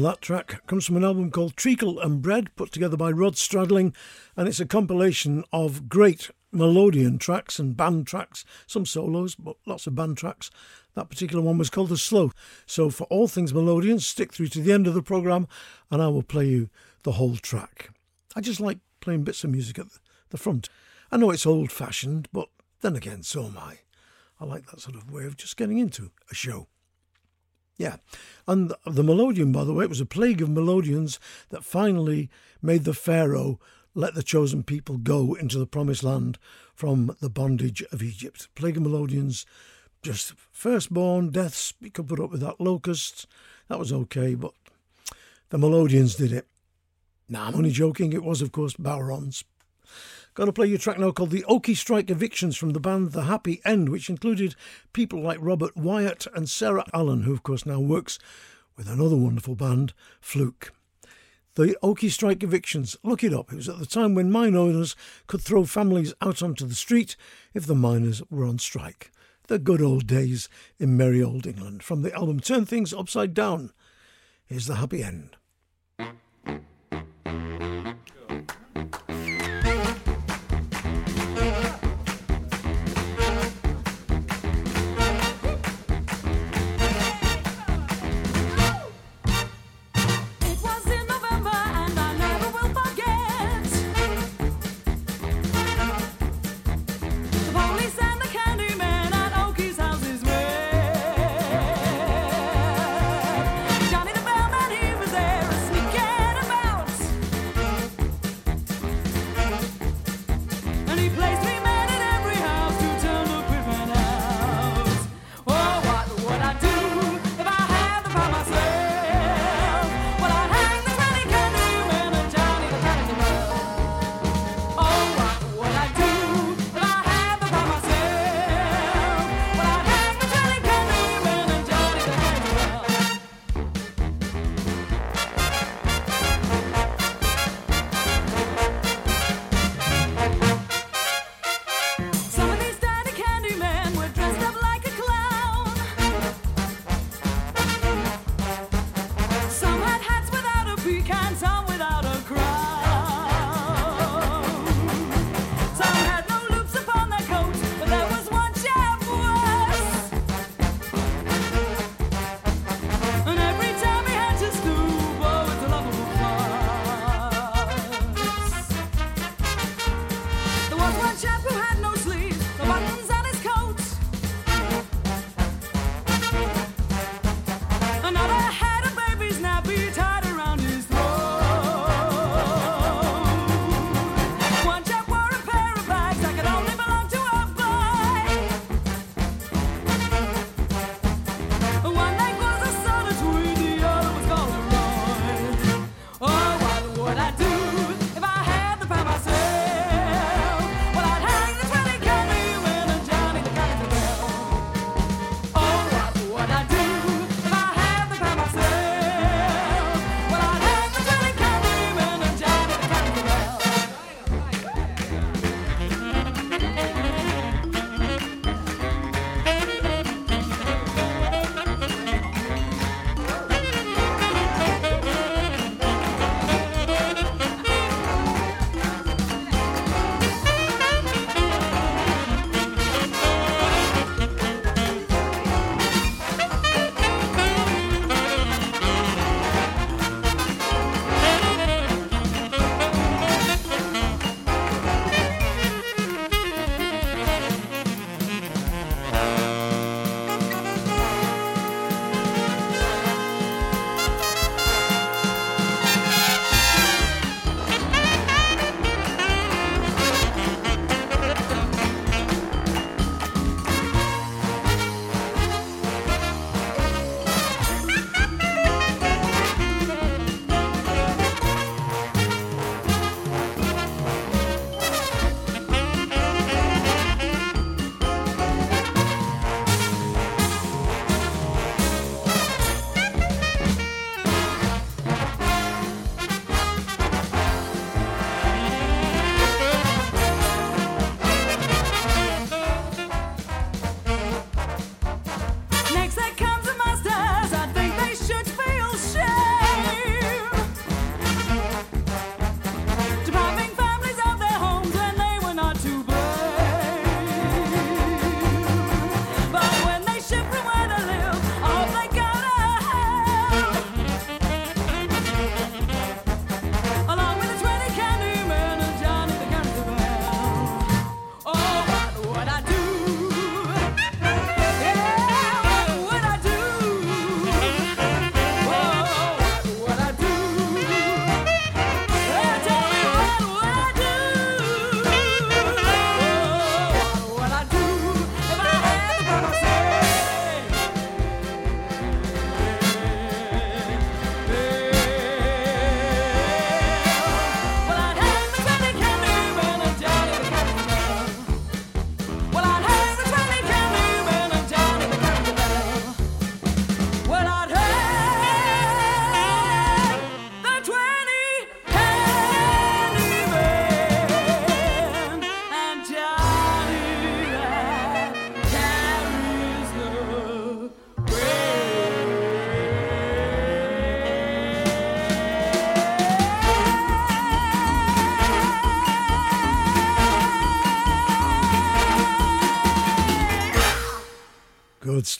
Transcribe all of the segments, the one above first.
Well, that track comes from an album called Treacle and Bread, put together by Rod Stradling, and it's a compilation of great melodeon tracks and band tracks, some solos, but lots of band tracks. That particular one was called The Slow. So, for all things melodeon, stick through to the end of the programme, and I will play you the whole track. I just like playing bits of music at the front. I know it's old fashioned, but then again, so am I. I like that sort of way of just getting into a show. Yeah. And the melodeon, by the way, it was a plague of melodeons that finally made the Pharaoh let the chosen people go into the promised land from the bondage of Egypt. Plague of melodeons, just firstborn deaths. You could put up with that. Locusts, that was okay, but the melodeons did it. Now, I'm only joking. It was, of course, Bodhran's Going to play you a track now called The Oakey Strike Evictions from the band The Happy End, which included people like Robert Wyatt and Sarah Allen, who, of course, now works with another wonderful band, Flook. The Oakey Strike Evictions, look it up. It was at the time when mine owners could throw families out onto the street if the miners were on strike. The good old days in merry old England. From the album Turn Things Upside Down, here's The Happy End.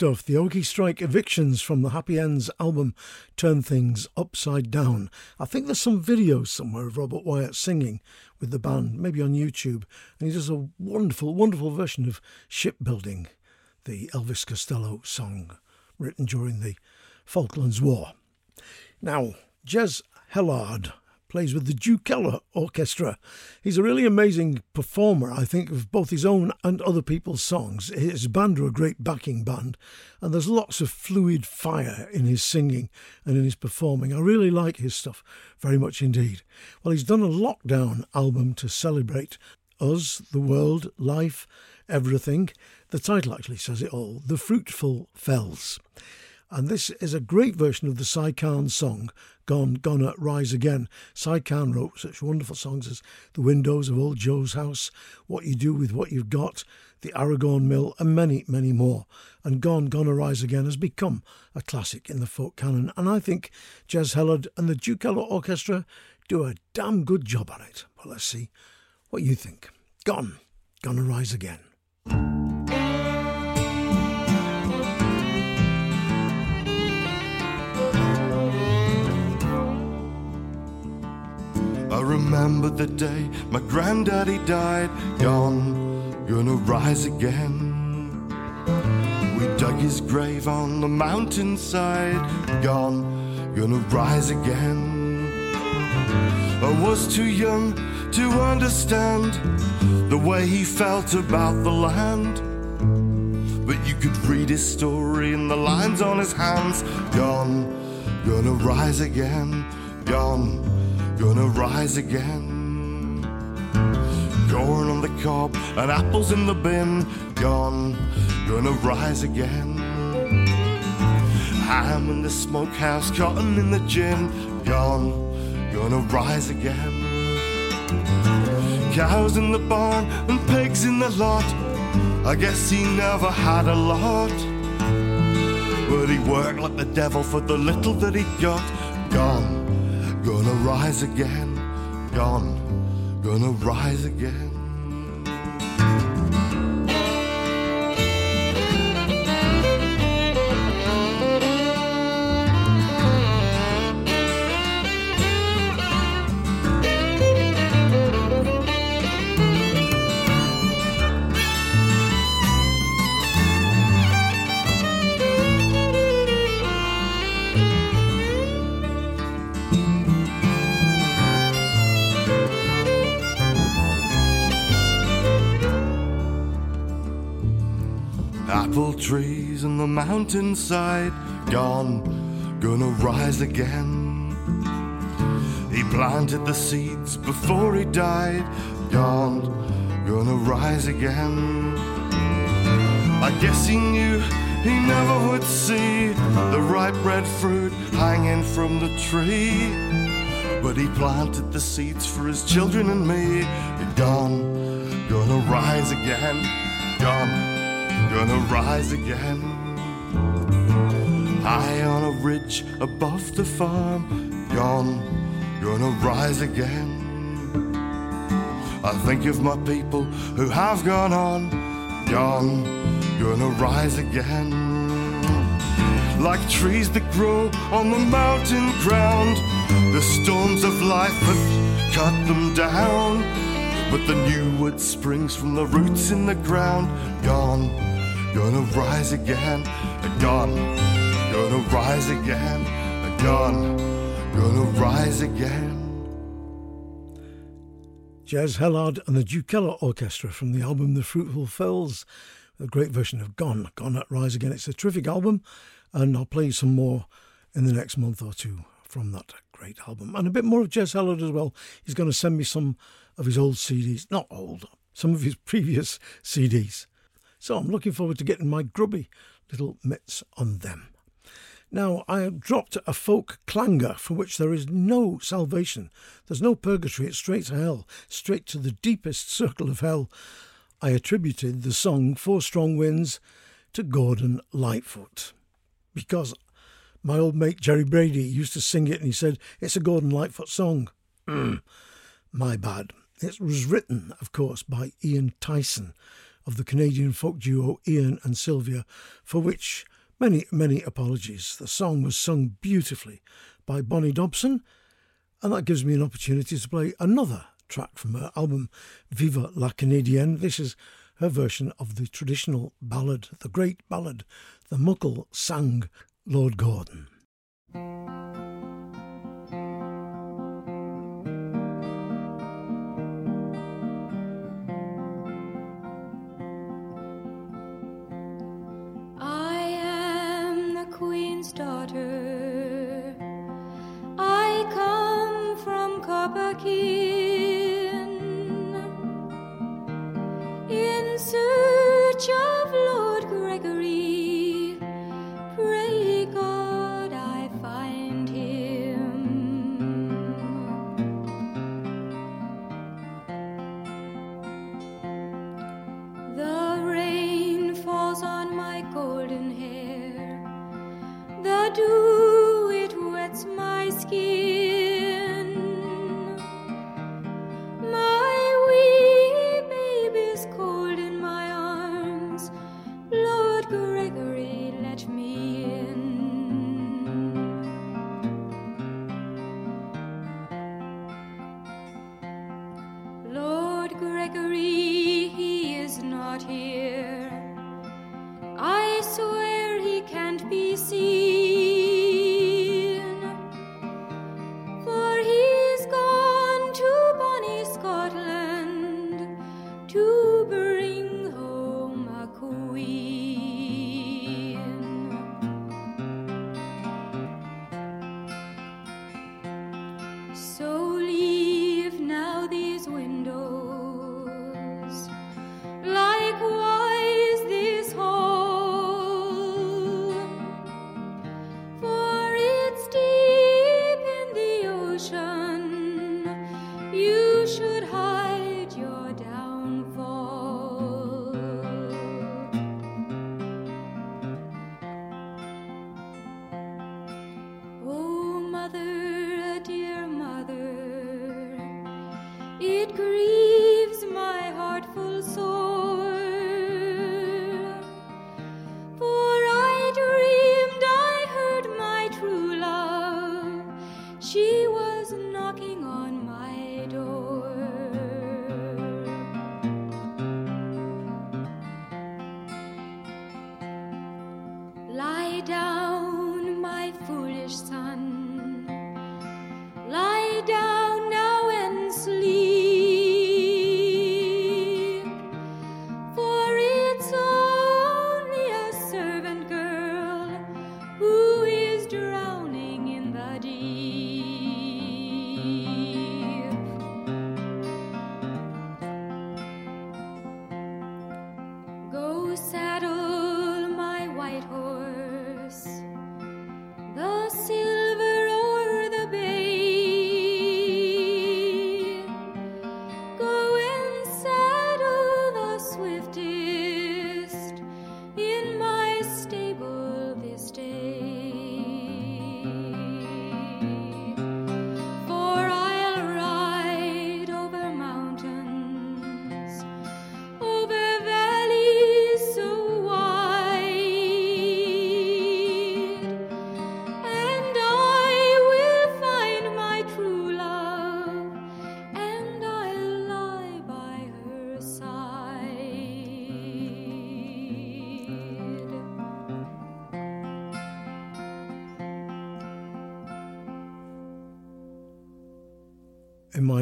Stuff. The Oakey Strike Evictions from the Happy Ends album Turn Things Upside Down. I think there's some videos somewhere of Robert Wyatt singing with the band, maybe on YouTube, and he does a wonderful, wonderful version of Shipbuilding, the Elvis Costello song written during the Falklands War. Now, Jez Hellard plays with the Djukella Orchestra. He's a really amazing performer, I think, of both his own and other people's songs. His band are a great backing band, and there's lots of fluid fire in his singing and in his performing. I really like his stuff very much indeed. Well, he's done a lockdown album to celebrate us, the world, life, everything. The title actually says it all The Fruitful Fells. And this is a great version of the Si Kahn song, Gone, Gonna Rise Again. Si Kahn wrote such wonderful songs as The Windows of Old Joe's House, What You Do With What You've Got, The Aragon Mill, and many, many more. And Gone, Gonna Rise Again has become a classic in the folk canon. And I think Jez Hellard and the Djukella Orchestra do a damn good job on it. Well, let's see what you think. Gone, Gonna Rise Again. Remember the day my granddaddy died, gone, gonna rise again. We dug his grave on the mountainside, gone, gonna rise again. I was too young to understand the way he felt about the land. But you could read his story in the lines on his hands. Gone, gonna rise again, gone gonna rise again. Corn on the cob and apples in the bin, gone, gonna rise again. Ham in the smokehouse, cotton in the gin, gone, gonna rise again. Cows in the barn and pigs in the lot, I guess he never had a lot. But he worked like the devil for the little that he got, gone Gonna rise again, gone, gonna rise again. Trees on the mountainside, gone, gonna rise again. He planted the seeds before he died, gone, gonna rise again. I guess he knew he never would see the ripe red fruit hanging from the tree. But he planted the seeds for his children and me, gone, gonna rise again, gone gonna rise again. High on a ridge above the farm, gone, gonna rise again. I think of my people who have gone on, gone, gonna rise again. Like trees that grow on the mountain ground, the storms of life have cut them down. But the new wood springs from the roots in the ground, gone Gonna rise again, gone. Gonna rise again, gone. Gonna rise again. Jez Hellard and the Djukella Orchestra from the album The Fruitful Fells, a great version of Gone, Gone at Rise Again. It's a terrific album, and I'll play some more in the next month or two from that great album. And a bit more of Jez Hellard as well. He's going to send me some of his old CDs, not old, some of his previous CDs. So I'm looking forward to getting my grubby little mitts on them. Now, I have dropped a folk clanger for which there is no salvation. There's no purgatory, it's straight to hell, straight to the deepest circle of hell. I attributed the song Four Strong Winds to Gordon Lightfoot because my old mate Jerry Brady used to sing it and he said, It's a Gordon Lightfoot song. Mm, my bad. It was written, of course, by Ian Tyson of the Canadian folk duo Ian and Sylvia, for which many, many apologies. The song was sung beautifully by Bonnie Dobson, and that gives me an opportunity to play another track from her album Viva la Canadienne. This is her version of the traditional ballad, the great ballad, the Muckle sang Lord Gordon.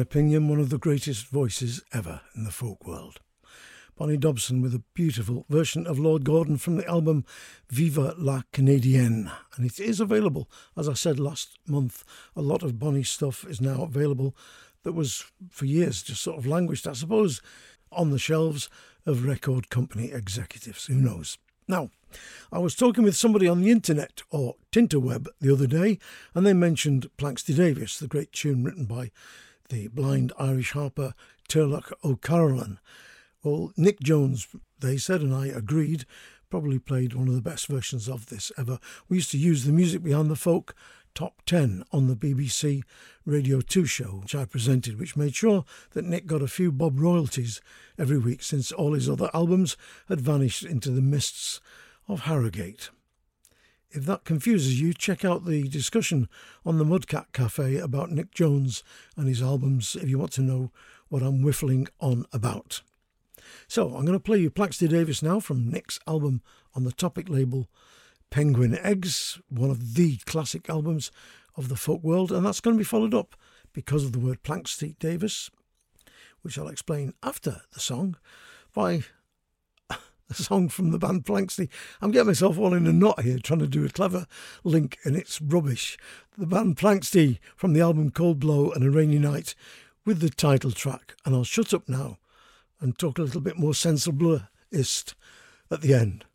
Opinion, one of the greatest voices ever in the folk world. Bonnie Dobson with a beautiful version of Lord Gordon from the album Viva la Canadienne. And it is available, as I said last month, a lot of Bonnie stuff is now available that was for years just sort of languished, I suppose, on the shelves of record company executives. Who knows? Now, I was talking with somebody on the internet or Tinterweb the other day, and they mentioned Planxty Davis, the great tune written by the blind Irish harper Turlough O'Carolan. Well, Nic Jones, they said, and I agreed, probably played one of the best versions of this ever. We used to use the music behind the folk top 10 on the BBC Radio 2 show, which I presented, which made sure that Nick got a few Bob royalties every week since all his other albums had vanished into the mists of Harrogate. If that confuses you, check out the discussion on the Mudcat Cafe about Nic Jones and his albums if you want to know what I'm whiffling on about. So I'm going to play you Planxty Davis now from Nic's album on the Topic label, Penguin Eggs, one of the classic albums of the folk world, and that's going to be followed up because of the word Planxty Davis, which I'll explain after the song, by a song from the band Planxty. I'm getting myself all in a knot here trying to do a clever link, and it's rubbish. The band Planxty from the album Cold Blow and a Rainy Night with the title track. And I'll shut up now and talk a little bit more sensible-ist at the end.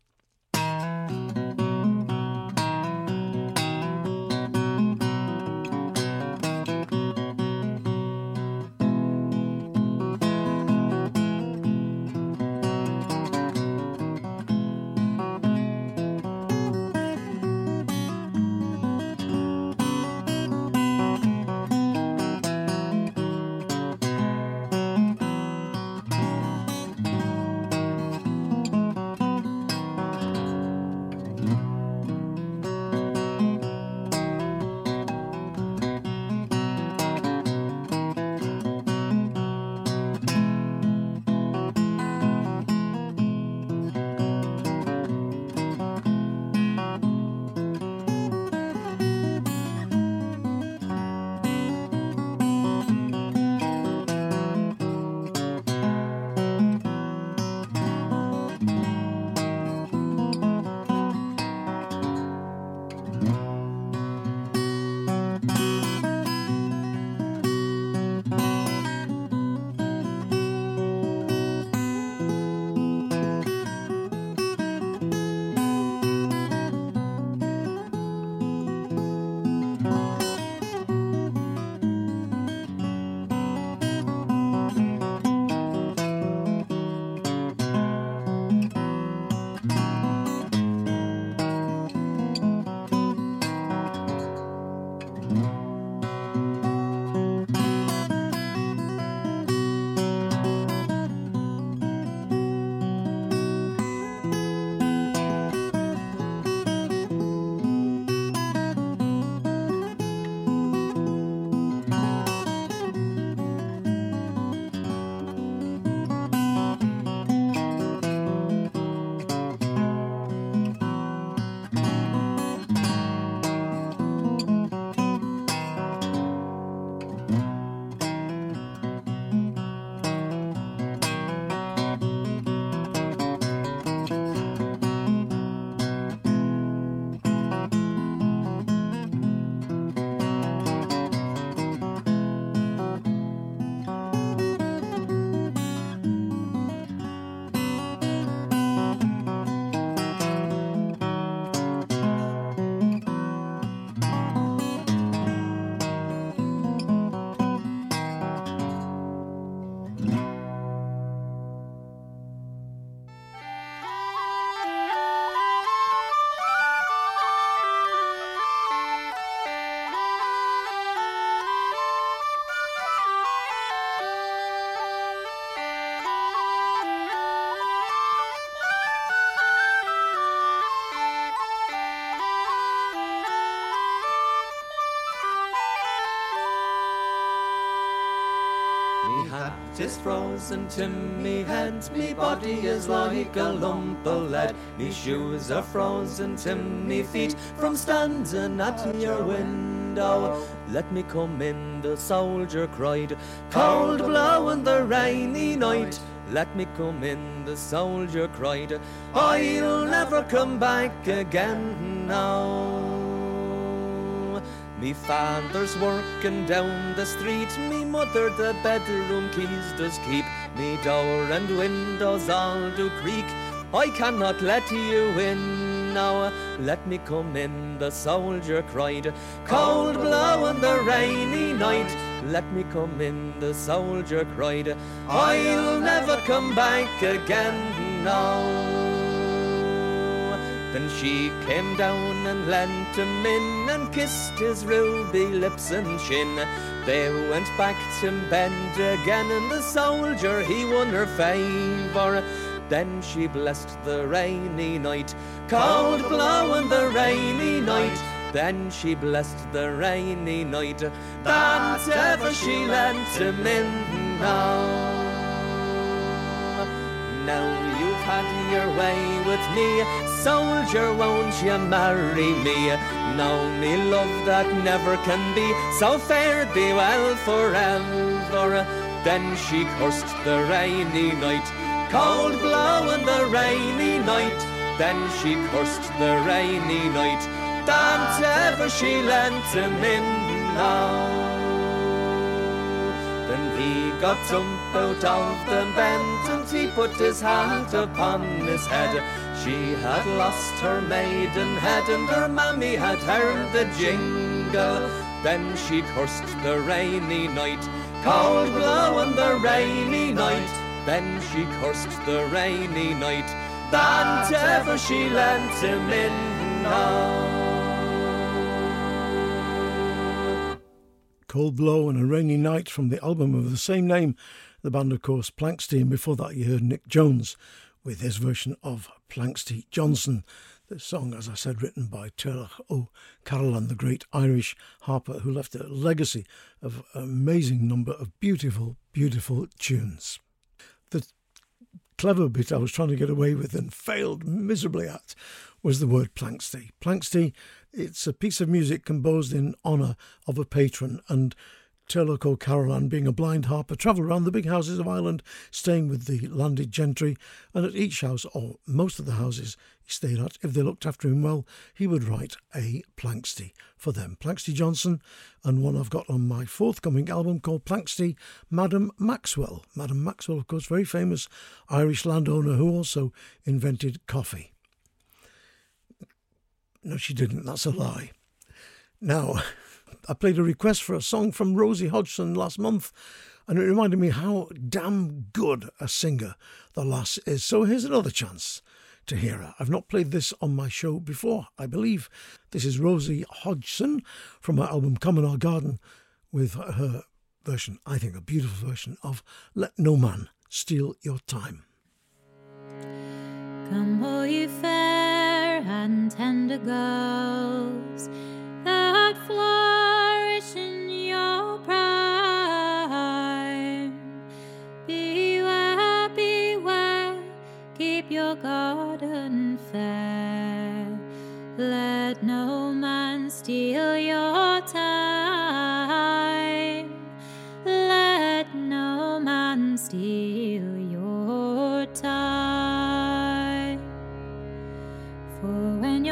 Is frozen to me hands, me body is like a lump of lead. Me shoes are frozen to me feet from standing at your window. Let me come in, the soldier cried. Cold blow in the rainy night. Let me come in, the soldier cried. I'll never come back again now. Me father's working down the street, me mother the bedroom keys does keep, me door and windows all do creak. I cannot let you in now, let me come in, the soldier cried. Cold blow in the rainy night, let me come in, the soldier cried. I'll never come back again now. Then she came down and lent him in and kissed his ruby lips and chin. They went back to bed again, and the soldier he won her favour. Then she blessed the rainy night, cold blowing the rainy night. Then she blessed the rainy night that ever she lent him in ah, now. Now you've had your way with me, soldier, won't you marry me? Now me love that never can be, so fare thee well forever. Then she cursed the rainy night, cold blowing the rainy night. Then she cursed the rainy night, that ever she lent him in now. He got out of the bed and he put his hand upon his head. She had lost her maidenhead and her mammy had heard the jingle. Then she cursed the rainy night, cold blowing the rainy night. Then she cursed the rainy night that ever she lent him in now. Cold Blow and a Rainy Night from the album of the same name. The band, of course, Planxty, and before that you heard Nic Jones with his version of Planxty Johnson. The song, as I said, written by Turlough O'Carolan, the great Irish harper who left a legacy of an amazing number of beautiful, beautiful tunes. The clever bit I was trying to get away with and failed miserably at was the word Planxty. Planxty it's a piece of music composed in honour of a patron, and Turlough O'Carolan, being a blind harper, travelled around the big houses of Ireland, staying with the landed gentry, and at each house, or most of the houses he stayed at, if they looked after him well, he would write a Planxty for them. Planxty Johnson, and one I've got on my forthcoming album called Planxty, Madam Maxwell. Madam Maxwell, of course, very famous Irish landowner who also invented coffee. No, she didn't. That's a lie. Now, I played a request for a song from Rosie Hodgson last month, and it reminded me how damn good a singer the lass is. So here's another chance to hear her. I've not played this on my show before, I believe. This is Rosie Hodgson from her album Common Or Garden with her version, I think a beautiful version of Let No Man Steal Your Thyme. Come, all fair and tender girls that flourish in your prime. Beware, beware, keep your garden fair. Let no man steal your thyme.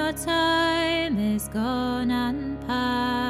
Your time is gone and past,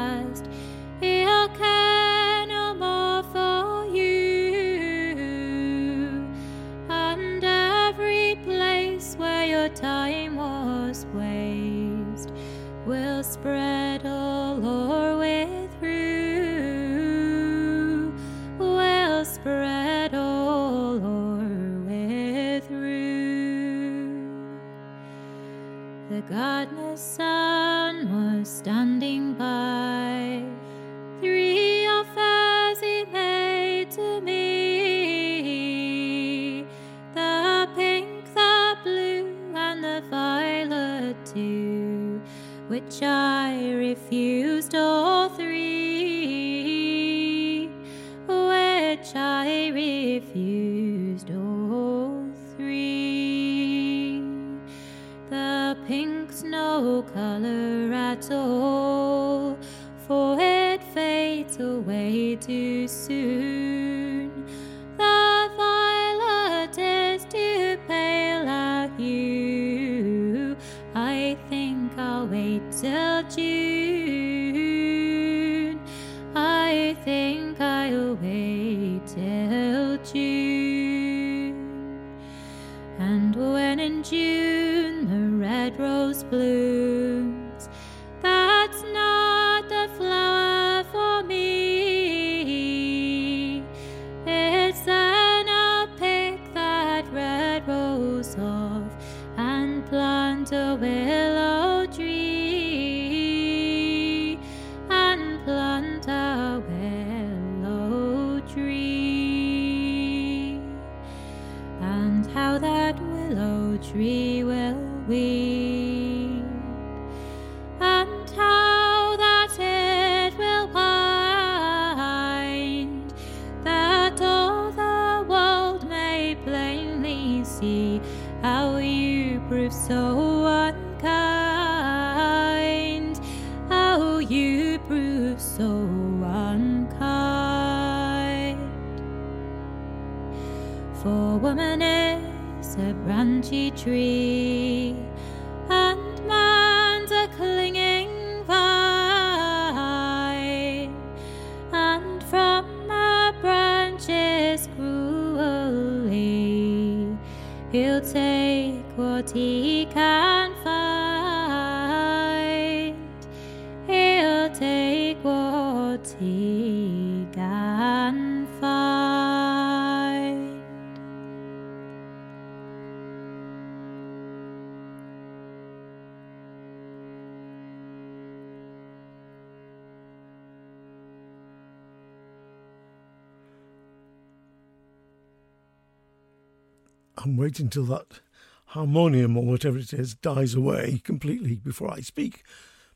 I'm waiting till that harmonium or whatever it is dies away completely before I speak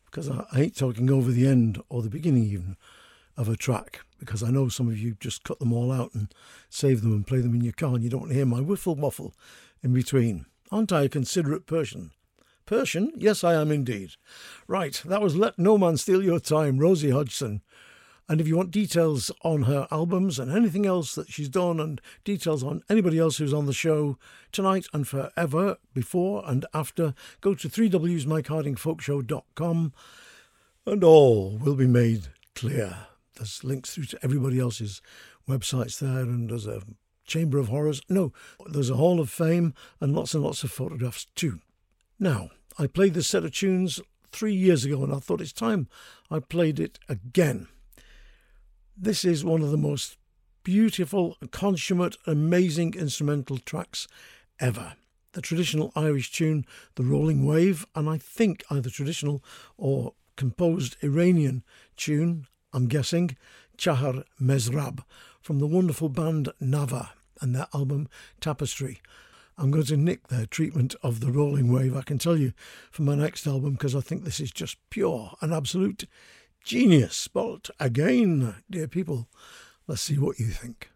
because I, I hate talking over the end or the beginning even of a track because I know some of you just cut them all out and save them and play them in your car and you don't want to hear my whiffle waffle in between. Aren't I a considerate Persian? Persian? Yes, I am indeed. Right, that was Let No Man Steal Your Thyme, Rosie Hodgson. And if you want details on her albums and anything else that she's done, and details on anybody else who's on the show tonight and forever, before and after, go to 3wsmikehardingfolkshow.com and all will be made clear. There's links through to everybody else's websites there, and there's a Chamber of Horrors. No, there's a Hall of Fame and lots and lots of photographs too. Now, I played this set of tunes three years ago, and I thought it's time I played it again. This is one of the most beautiful, consummate, amazing instrumental tracks ever. The traditional Irish tune, The Rolling Wave, and I think either traditional or composed Iranian tune, I'm guessing, Chahar Mezrab, from the wonderful band Nava and their album Tapestry. I'm going to nick their treatment of the rolling wave, I can tell you, for my next album because I think this is just pure and absolute genius. But again, dear people, let's see what you think.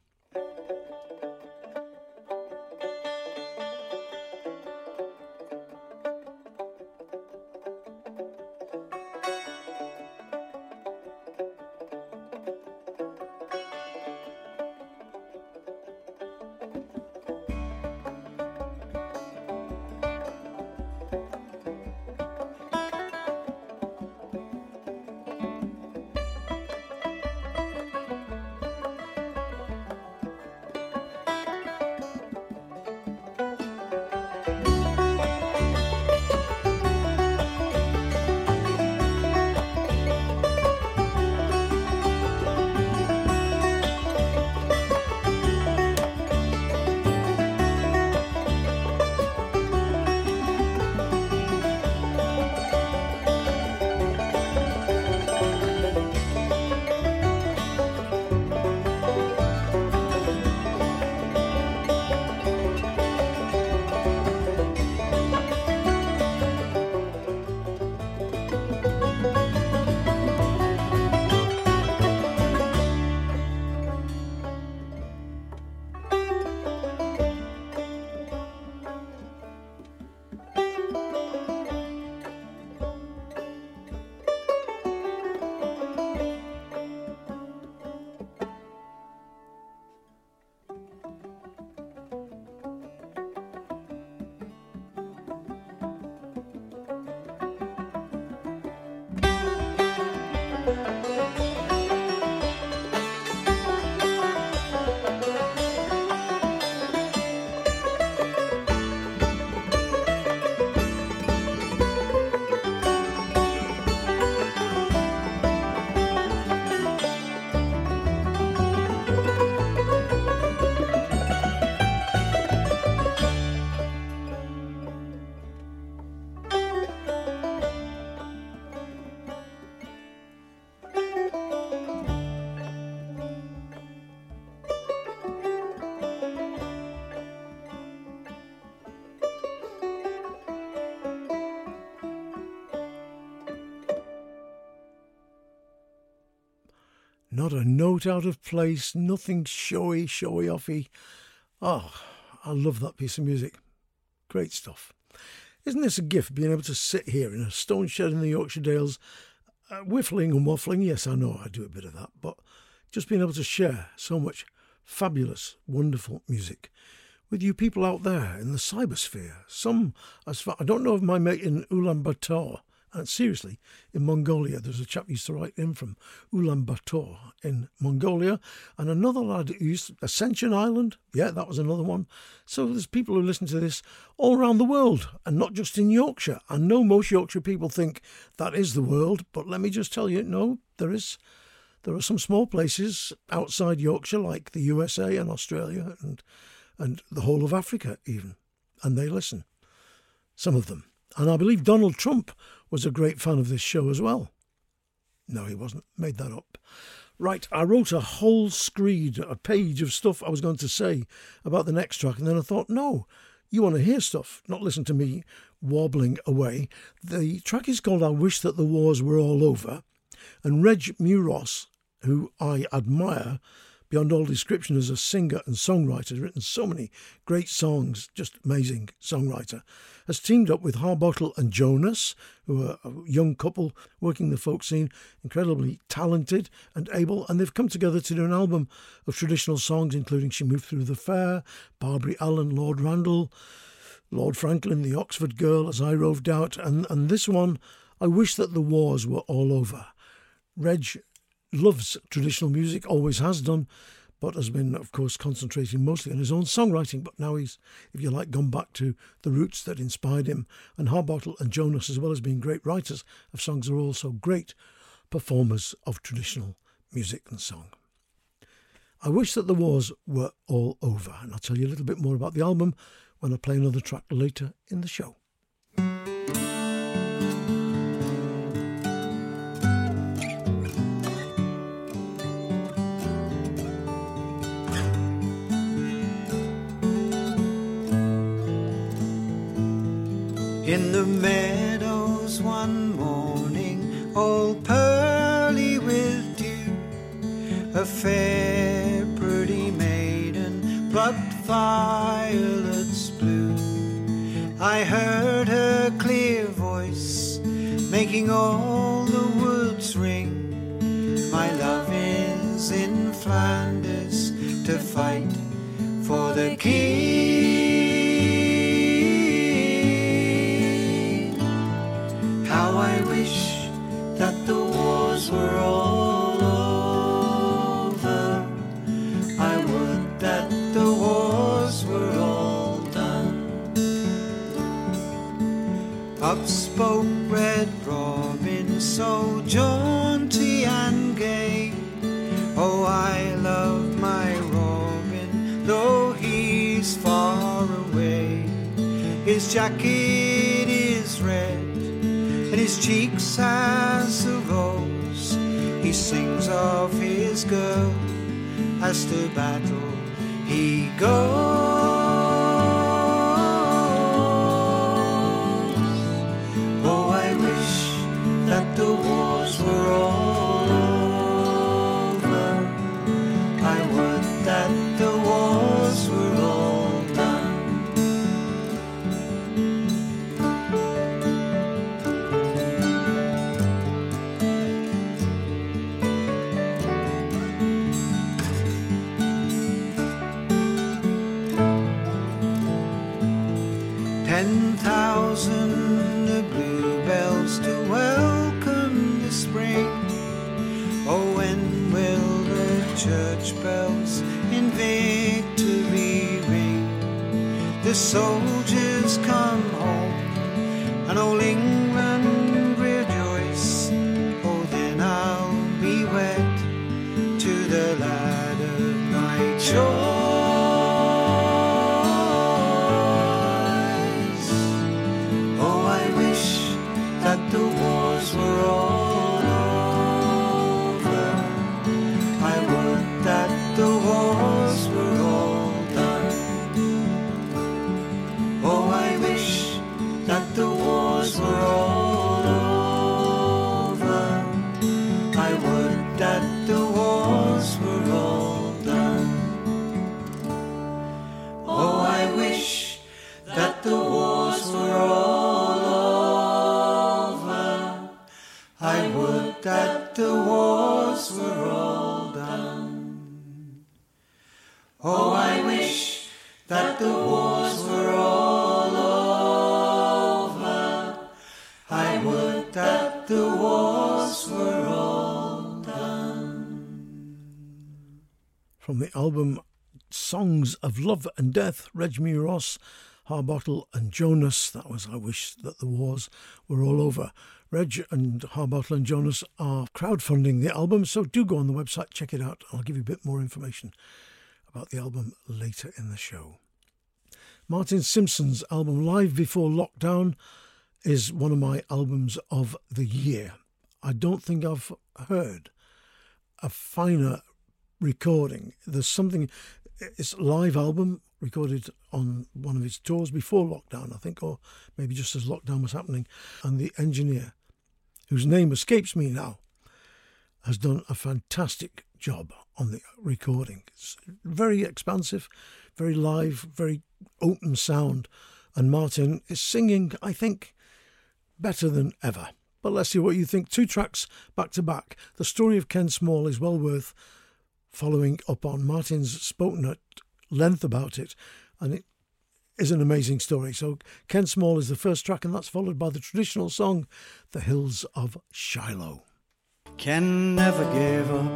A note out of place, nothing showy, showy offy. Oh, I love that piece of music. Great stuff. Isn't this a gift being able to sit here in a stone shed in the Yorkshire Dales, uh, whiffling and waffling? Yes, I know I do a bit of that, but just being able to share so much fabulous, wonderful music with you people out there in the cybersphere. Some, as far I don't know of my mate in Ulaanbaatar, and seriously, in Mongolia, there's a chap used to write in from Ulaanbaatar in Mongolia, and another lad who used Ascension Island. Yeah, that was another one. So there's people who listen to this all around the world, and not just in Yorkshire. I know most Yorkshire people think that is the world, but let me just tell you, no, there is. There are some small places outside Yorkshire, like the USA and Australia, and and the whole of Africa, even, and they listen. Some of them. And I believe Donald Trump was a great fan of this show as well. No, he wasn't. Made that up. Right, I wrote a whole screed, a page of stuff I was going to say about the next track, and then I thought, no, you want to hear stuff, not listen to me wobbling away. The track is called I Wish That the Wars Were All Over, and Reg Meuross, who I admire, beyond all description as a singer and songwriter, has written so many great songs, just amazing songwriter, has teamed up with Harbottle and Jonas, who are a young couple working the folk scene, incredibly talented and able, and they've come together to do an album of traditional songs, including She Moved Through the Fair, Barbary Allen, Lord Randall, Lord Franklin, The Oxford Girl, As I Roved Out, and, and this one, I Wish That the Wars Were All Over. Reg loves traditional music, always has done, but has been, of course, concentrating mostly on his own songwriting. But now he's, if you like, gone back to the roots that inspired him. And Harbottle and Jonas, as well as being great writers of songs, are also great performers of traditional music and song. I wish that the wars were all over, and I'll tell you a little bit more about the album when I play another track later in the show. In the meadows one morning, all pearly with dew, a fair, pretty maiden plucked violets blue. I heard her clear voice making all the woods ring. My love is in Flanders to fight for the king. Spoke Red Robin, so jaunty and gay. Oh, I love my Robin, though he's far away. His jacket is red, and his cheeks as a rose. He sings of his girl as to battle he goes. The Love and Death, Reg Ross, Harbottle and Jonas. That was I Wish That the Wars Were All Over. Reg and Harbottle and Jonas are crowdfunding the album, so do go on the website, check it out. I'll give you a bit more information about the album later in the show. Martin Simpson's album Live Before Lockdown is one of my albums of the year. I don't think I've heard a finer recording. There's something, it's a live album recorded on one of his tours before lockdown, I think, or maybe just as lockdown was happening. And the engineer whose name escapes me now, has done a fantastic job on the recording. It's very expansive, very live, very open sound, and Martin is singing, I think, better than ever. But let's see what you think. Two tracks back to back. The story of Ken Small is well worth following up on. Martin's spoken at length about it, and it is an amazing story. So, Ken Small is the first track, and that's followed by the traditional song, The Hills of Shiloh. Ken never gave up.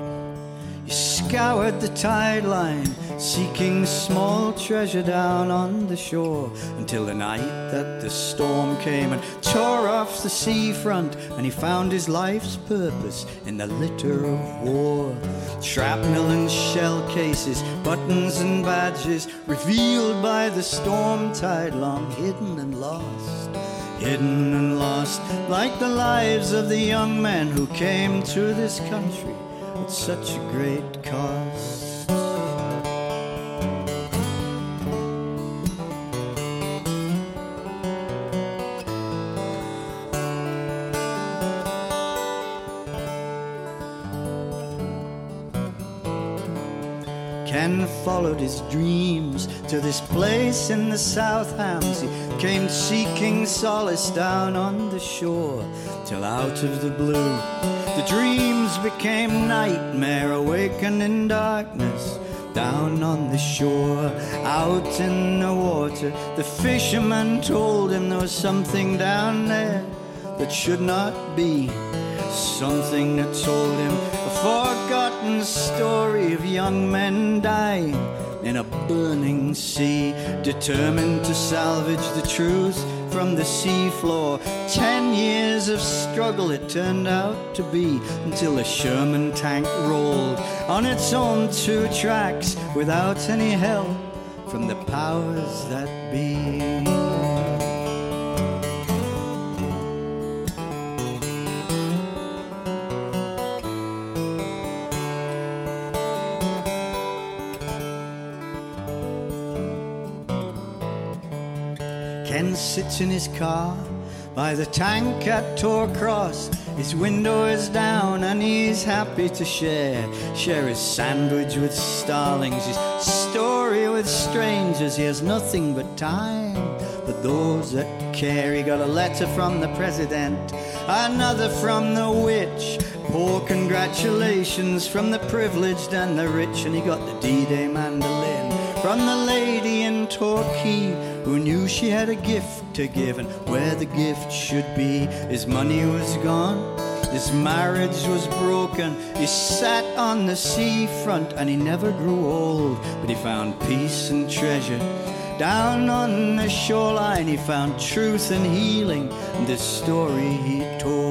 He scoured the tide line, seeking small treasure down on the shore, until the night that the storm came and tore off the seafront, and he found his life's purpose in the litter of war. Shrapnel and shell cases, buttons and badges, revealed by the storm tide, long hidden and lost hidden and lost, like the lives of the young men who came to this country at such a great cost. Followed his dreams to this place in the South Hams. He came seeking solace down on the shore, till out of the blue, the dreams became nightmare, awakened in darkness. Down on the shore, out in the water, the fisherman told him there was something down there that should not be. Something that told him a forgotten story of young men dying in a burning sea, determined to salvage the truth from the seafloor. Ten years of struggle it turned out to be until a Sherman tank rolled on its own two tracks without any help from the powers that be. Sits in his car by the tank at Torcross. His window is down and he's happy to share. Share his sandwich with starlings, his story with strangers. He has nothing but time for those that care. He got a letter from the president, another from the witch. Poor congratulations from the privileged and the rich. And he got the D Day mandolin from the lady in Torquay who knew she had a gift to give and where the gift should be. His money was gone, his marriage was broken. He sat on the seafront and he never grew old, but he found peace and treasure. Down on the shoreline, he found truth and healing, and this story he told.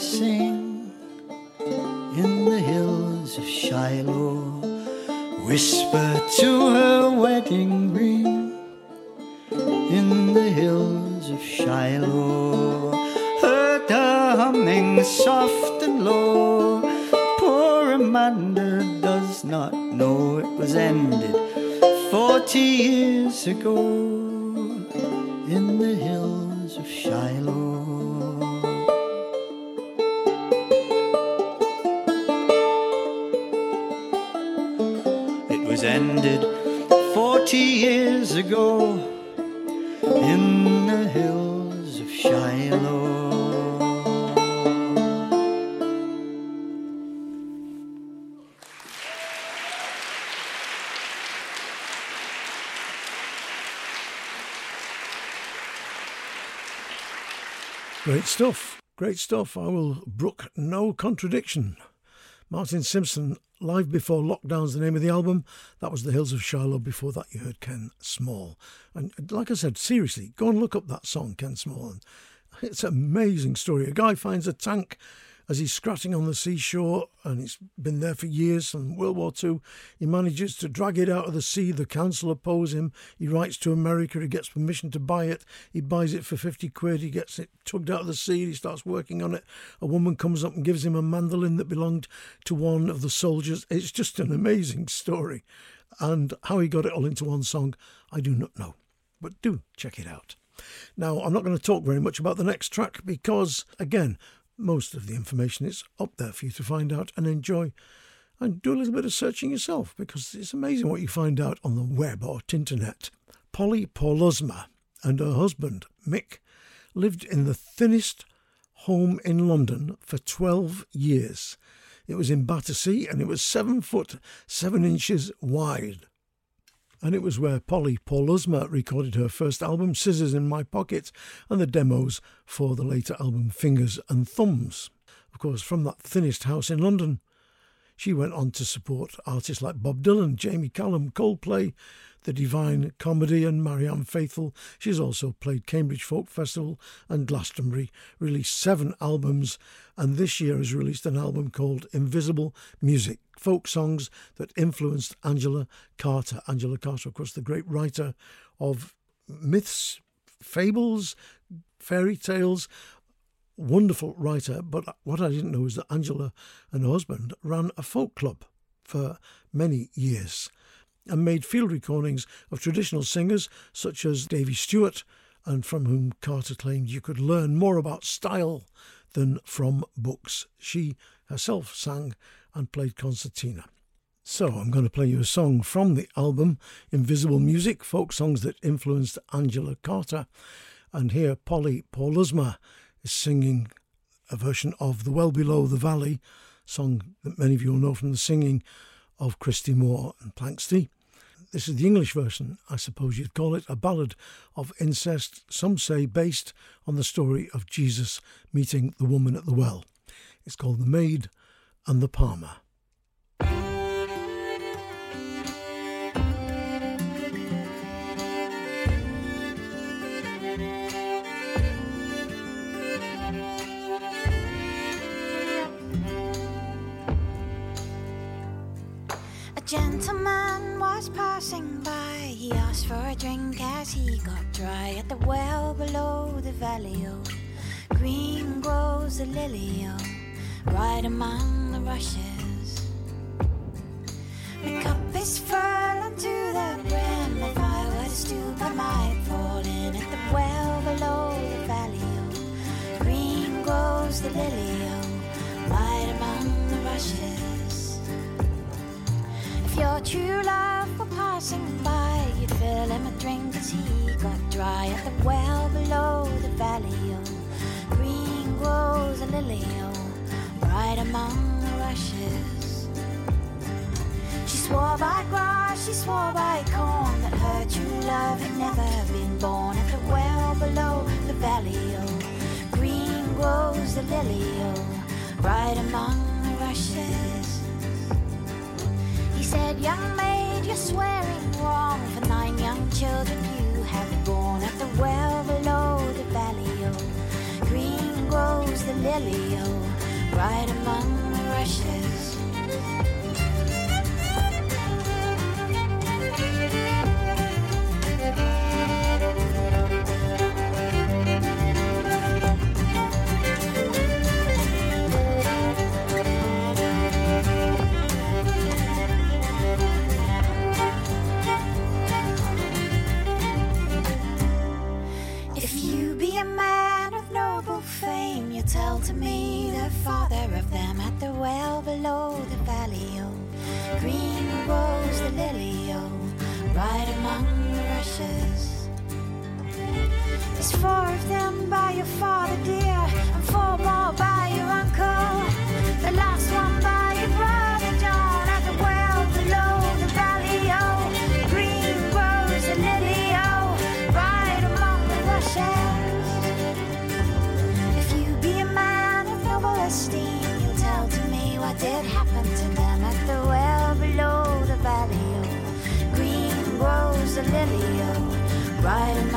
Sing in the hills of Shiloh? Whisper to her wedding ring in the hills of Shiloh. Heard her humming soft and low. Poor Amanda does not know it was ended forty years ago Great stuff. I will brook no contradiction. Martin Simpson, Live Before Lockdown's the name of the album. That was The Hills of Shiloh. Before that, you heard Ken Small. And uh, like I said, seriously, go and look up that song, Ken Small. It's an amazing story. A guy finds a tank as he's scratching on the seashore, and it's been there for years. From World War II, he manages to drag it out of the sea. The council oppose him. He writes to America. He gets permission to buy it. He buys it for fifty quid. He gets it tugged out of the sea. He starts working on it. A woman comes up and gives him a mandolin that belonged to one of the soldiers. It's just an amazing story, and how he got it all into one song, I do not know. But do check it out. Now, I'm not going to talk very much about the next track because, again, most of the information is up there for you to find out and enjoy. And do a little bit of searching yourself because it's amazing what you find out on the web or internet. Polly Paulusma and her husband, Mick, lived in the thinnest home in London for 12 years. It was in Battersea and it was seven foot seven inches wide. And it was where Polly Paulusma recorded her first album, Scissors in My Pocket, and the demos for the later album, Fingers and Thumbs. Of course, from that thinnest house in London, She went on to support artists like Bob Dylan, Jamie Cullum, Coldplay, The Divine Comedy, and Marianne Faithfull. She's also played Cambridge Folk Festival and Glastonbury, released seven albums, and this year has released an album called Invisible Music folk songs that influenced Angela Carter. Angela Carter, of course, the great writer of myths, fables, fairy tales, wonderful writer. But what I didn't know is that Angela and her husband ran a folk club for many years and made field recordings of traditional singers such as Davy Stewart, and from whom Carter claimed you could learn more about style than from books. She herself sang and played concertina. So I'm going to play you a song from the album Invisible Music, folk songs that influenced Angela Carter. And here Polly Paulusma is singing a version of The Well Below the Valley, song that many of you will know from the singing of Christy Moore and Planxty. This is the English version, I suppose you'd call it, a ballad of incest, some say based on the story of Jesus meeting the woman at the well. It's called The Maid and the Palmer. Was passing by. He asked for a drink as he got dry at the well below the valley. Oh, green grows the lily. Oh, right among the rushes. My cup is full unto the brim. If I were to stoop, I might fall in at the well below the valley. Oh, green grows the lily, oh, right among the rushes. If your true love were passing by, you'd fill him a drink as he got dry at the well below the valley. Oh, green grows a lily, oh, right among the rushes. She swore by grass, she swore by corn that her true love had never been born at the well below the valley. Oh, green grows the lily, oh, right among the rushes. Young maid, you're swearing wrong. For nine young children you have born at the well below the valley. Oh, green grows the lily, oh, right lily, oh, right among the rushes. There's four of them by your father, dear, right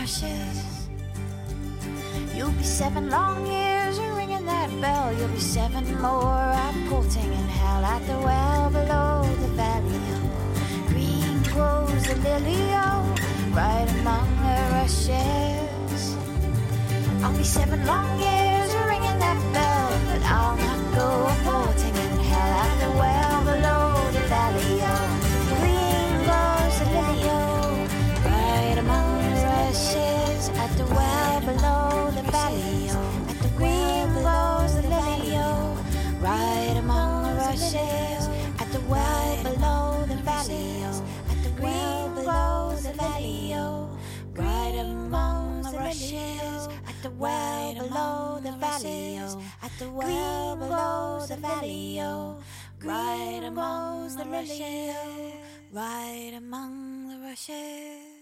rushes. You'll be seven long years ringing that bell. You'll be seven more reporting in hell at the well below the valley. Oh, green grows the lily, oh, right among the rushes. I'll be seven long years ringing that bell, but I'll not go reporting in hell at the well below at the well below the valley. Oh, at the well below the valley. Oh, oh, right among the rushes, right among the rushes.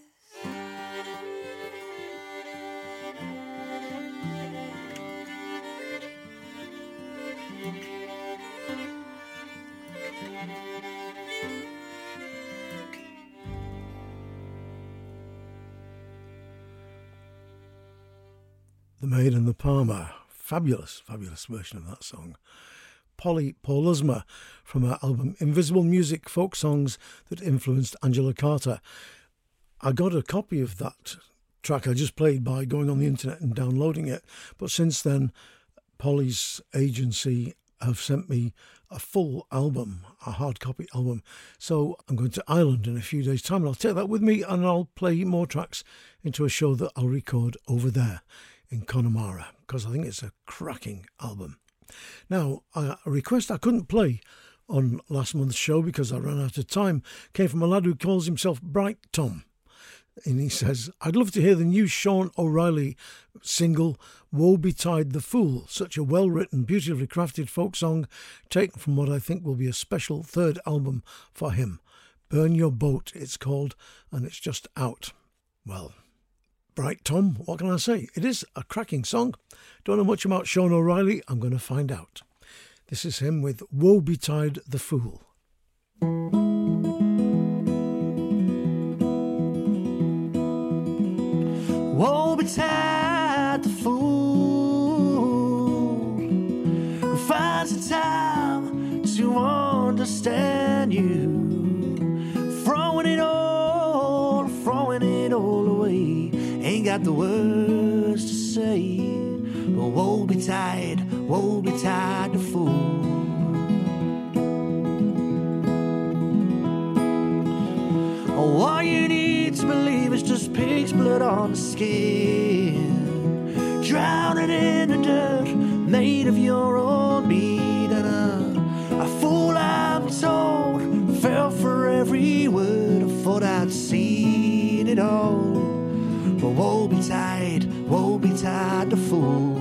The Maid and the Palmer. Fabulous, fabulous version of that song. Polly Paulusma from her album Invisible Music Folk Songs that influenced Angela Carter. I got a copy of that track I just played by going on the internet and downloading it, but since then, Polly's agency have sent me a full album, a hard copy album. So I'm going to Ireland in a few days' time, and I'll take that with me and I'll play more tracks into a show that I'll record over there in Connemara because I think it's a cracking album. Now, a request I couldn't play on last month's show because I ran out of time came from a lad who calls himself Bright Tom. And he says, I'd love to hear the new Shaun O'Reilly single, Woe Betide the Fool, such a well written, beautifully crafted folk song taken from what I think will be a special third album for him. Burn Your Boat, it's called, and it's just out. Well, Bright Tom, what can I say? It is a cracking song. Don't know much about Shaun O'Reilly, I'm going to find out. This is him with Woe Betide the Fool. Woe betide the fool who finds the time to understand you. Got the words to say. But woe betide, woe betide the fool. All you need to believe is just pig's blood on the skin. Drowning in the dirt, made of your own meat. And a, a fool, I'm told, woe betide, woe betide the fool.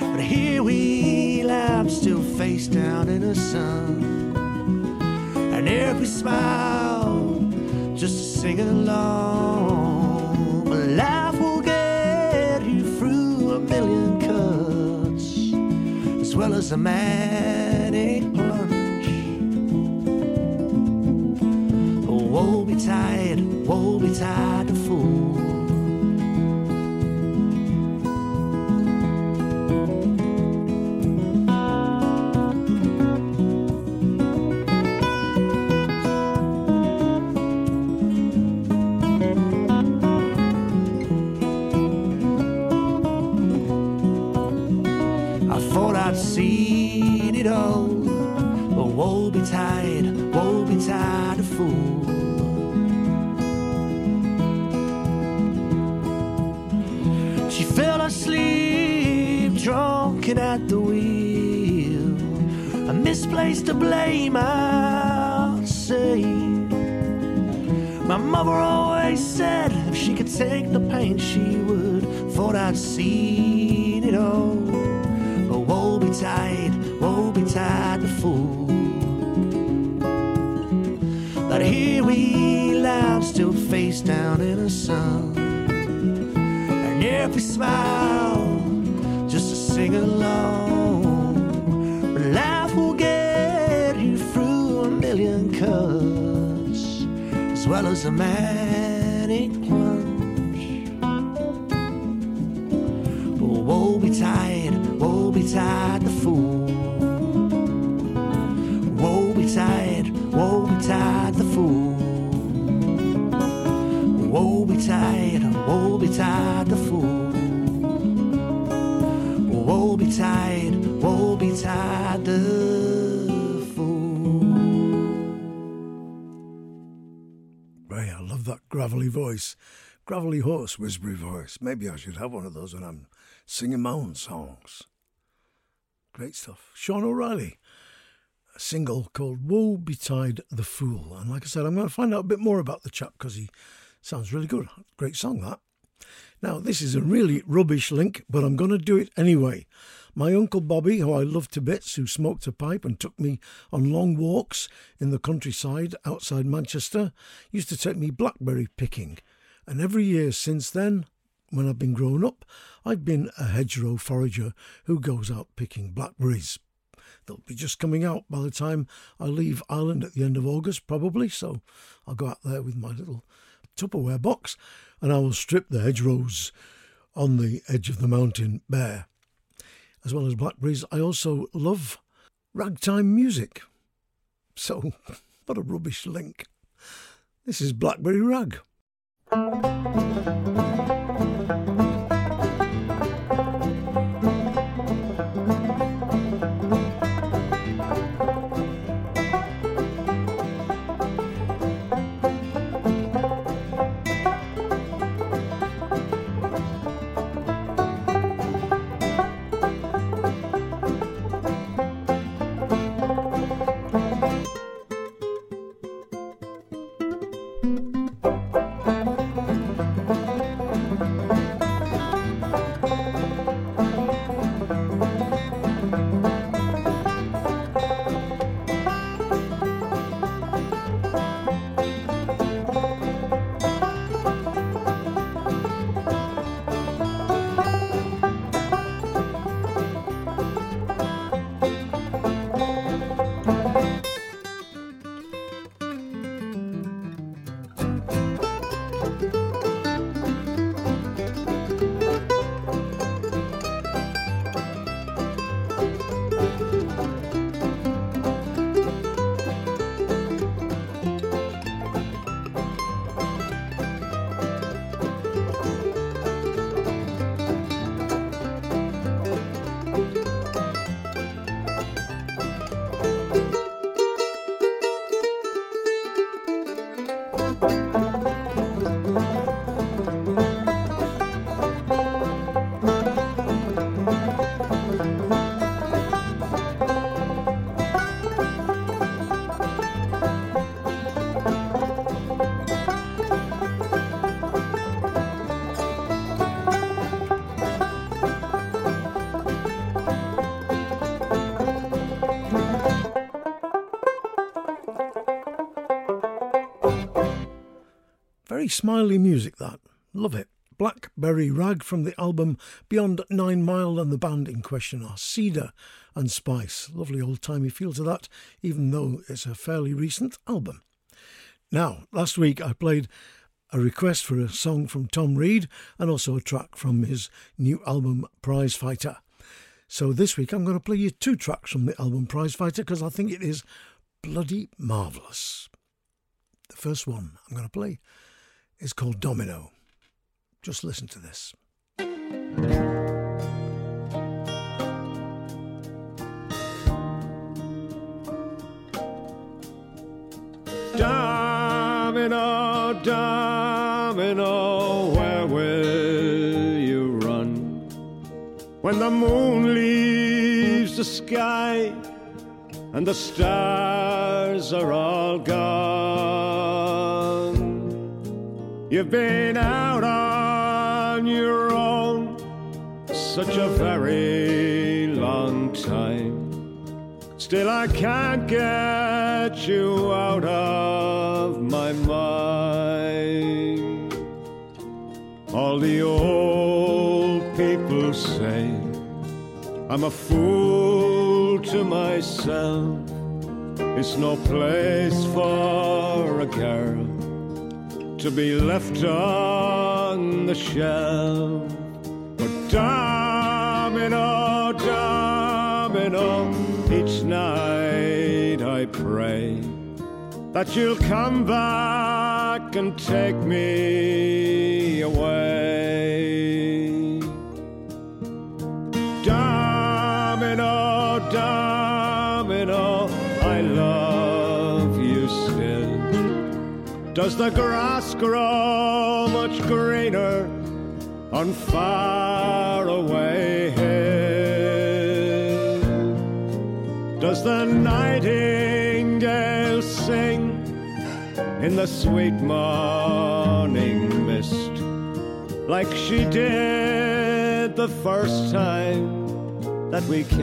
But here we lie, still face down in the sun and every smile just to sing along. But life will get you through a million cuts, as well as a manic plunge. Woe betide, woe betide the fool. Thought Whispery voice. Maybe I should have one of those when I'm singing my own songs. Great stuff. Shaun O'Reilly, a single called Woe Betide the Fool. And like I said, I'm going to find out a bit more about the chap because he sounds really good. Great song, that. Now, this is a really rubbish link, but I'm going to do it anyway. My Uncle Bobby, who I love to bits, who smoked a pipe and took me on long walks in the countryside outside Manchester, used to take me blackberry picking. And every year since then, when I've been grown up, I've been a hedgerow forager who goes out picking blackberries. They'll be just coming out by the time I leave Ireland at the end of August, probably, so I'll go out there with my little Tupperware box and I will strip the hedgerows on the edge of the mountain bare. As well as blackberries, I also love ragtime music. So, what a rubbish link. This is Blackberry Rag. Thank you. Very smiley music, that. Love it. Blackberry Rag from the album Beyond Nine Mile and the band in question are Cedar and Spruce. Lovely old timey feel to that, even though it's a fairly recent album. Now, last week I played a request for a song from Tom Reid and also a track from his new album Prize Fighter. So this week I'm going to play you two tracks from the album Prize Fighter because I think it is bloody marvellous. The first one I'm going to play is called Domino. Just listen to this. Domino, domino, where will you run when the moon leaves the sky and the stars are all gone? You've been out on your own such a very long time. Still, I can't get you out of my mind. All the old people say I'm a fool to myself. It's no place for a girl to be left on the shelf. But domino, domino, each night I pray that you'll come back back and take me away. Does the grass grow much greener on far away hills? Does the nightingale sing in the sweet morning mist like she did the first time that we kissed?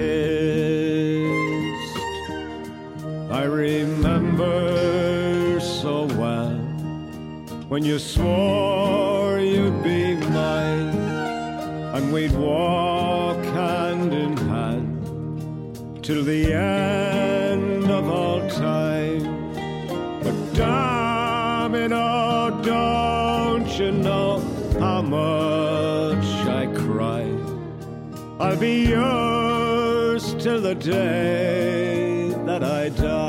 I remember when you swore you'd be mine and we'd walk hand in hand till the end of all time. But Domino, don't you know how much I cry? I'll be yours till the day that I die.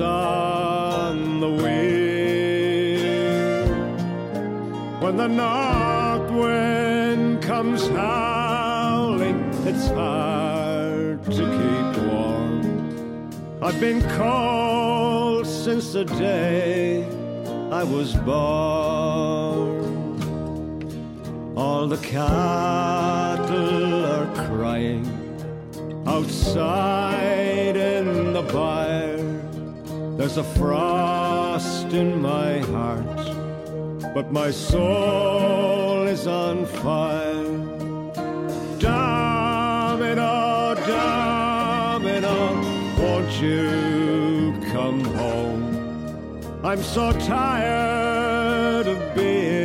On the weir. When the north wind comes howling, it's hard to keep warm. I've been cold since the day I was born. All the cattle are crying outside in the byre. There's a frost in my heart, but my soul is on fire. Domino, domino, won't you come home? I'm so tired of being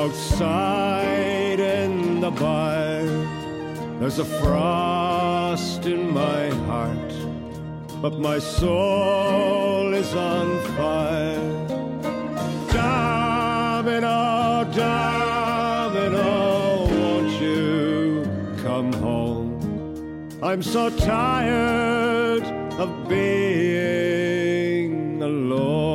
outside in the byre. There's a frost in my heart, but my soul is on fire. Domino, domino, won't you come home? I'm so tired of being alone.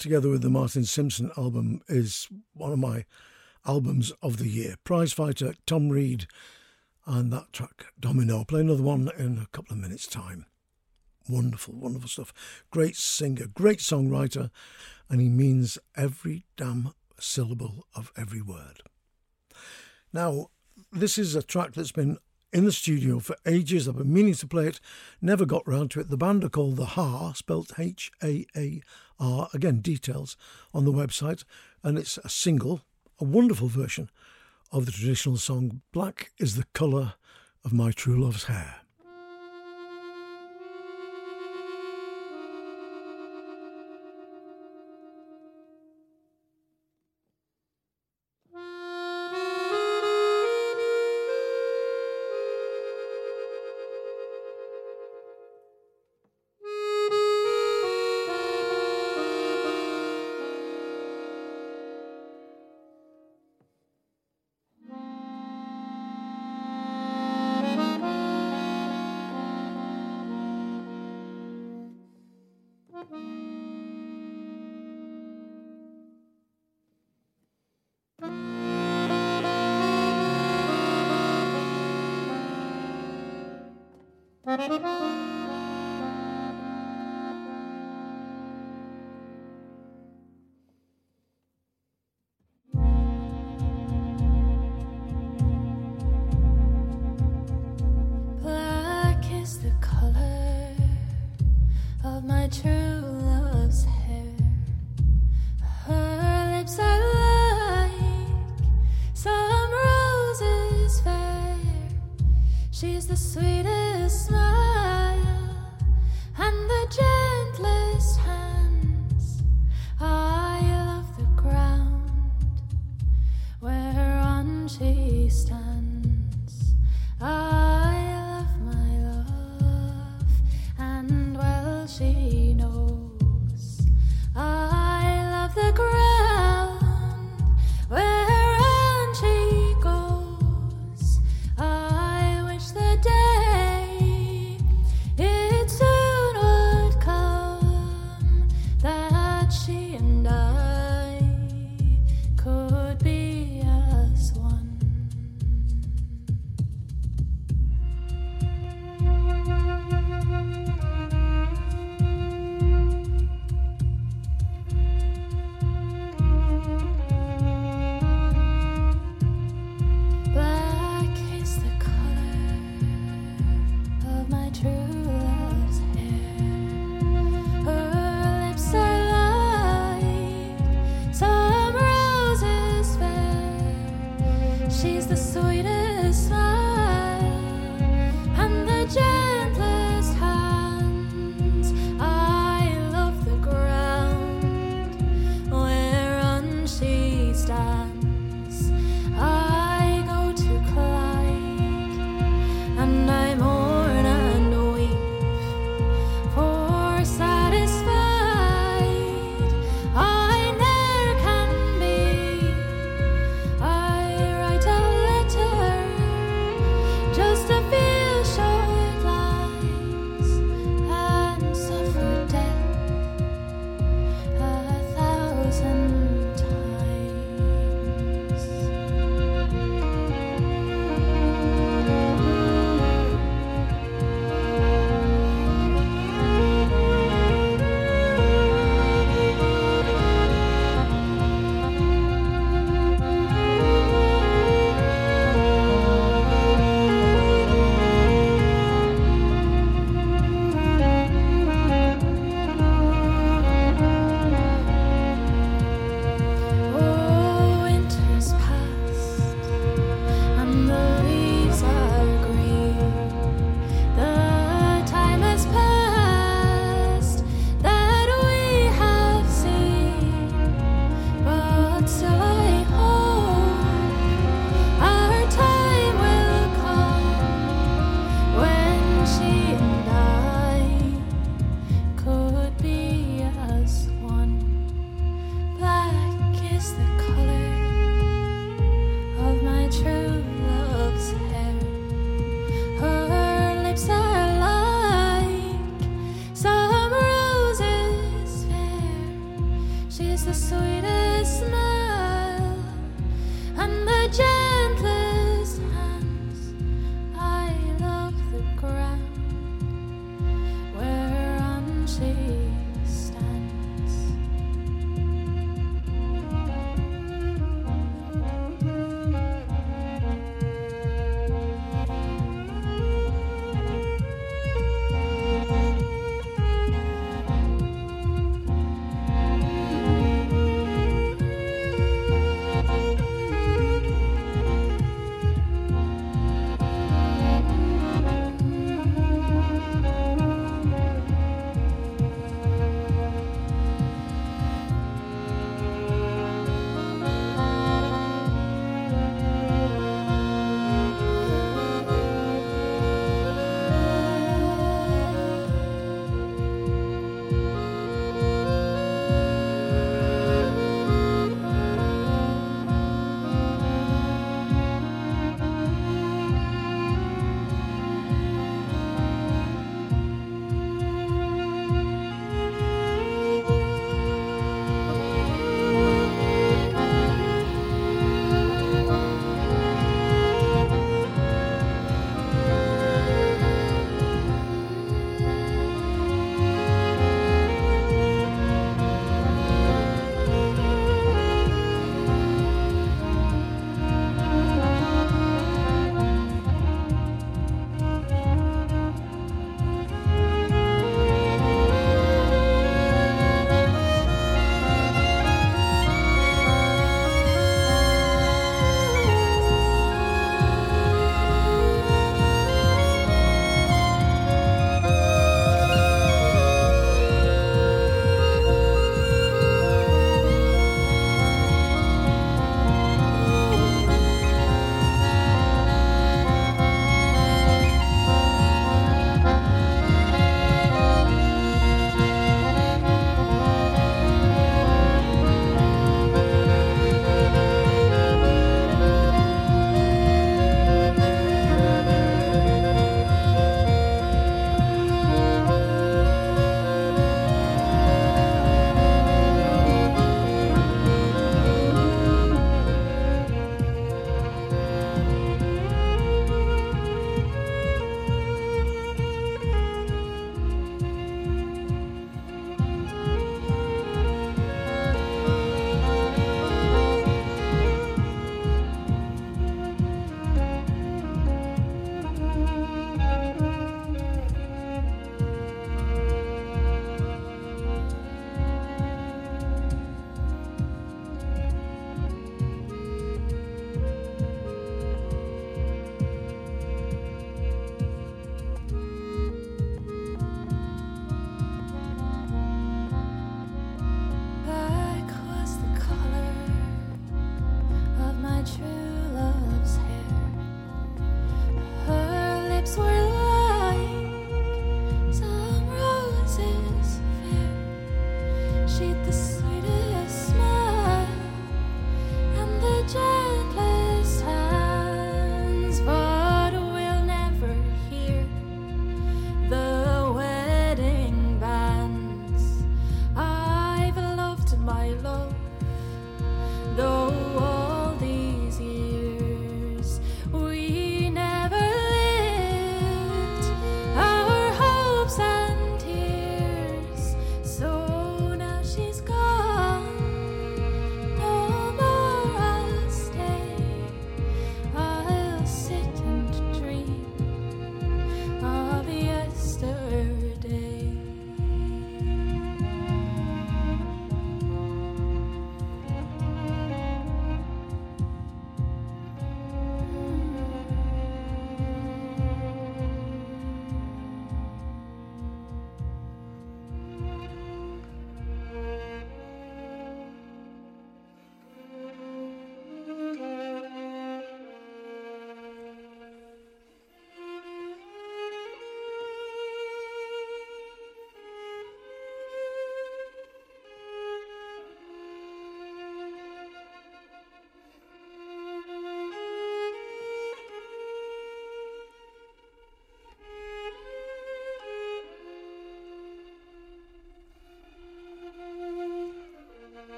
Together with the Martin Simpson album, is one of my albums of the year. Prizefighter Tom Reid and that track Domino. Play another one in a couple of minutes' time. Wonderful, wonderful stuff. Great singer, great songwriter, and he means every damn syllable of every word. Now, this is a track that's been in the studio for ages. I've been meaning to play it, never got round to it. The band are called The Haar, spelt H A A R. Again, details on the website, and it's a single, a wonderful version of the traditional song Black is the Colour of My True Love's Hair.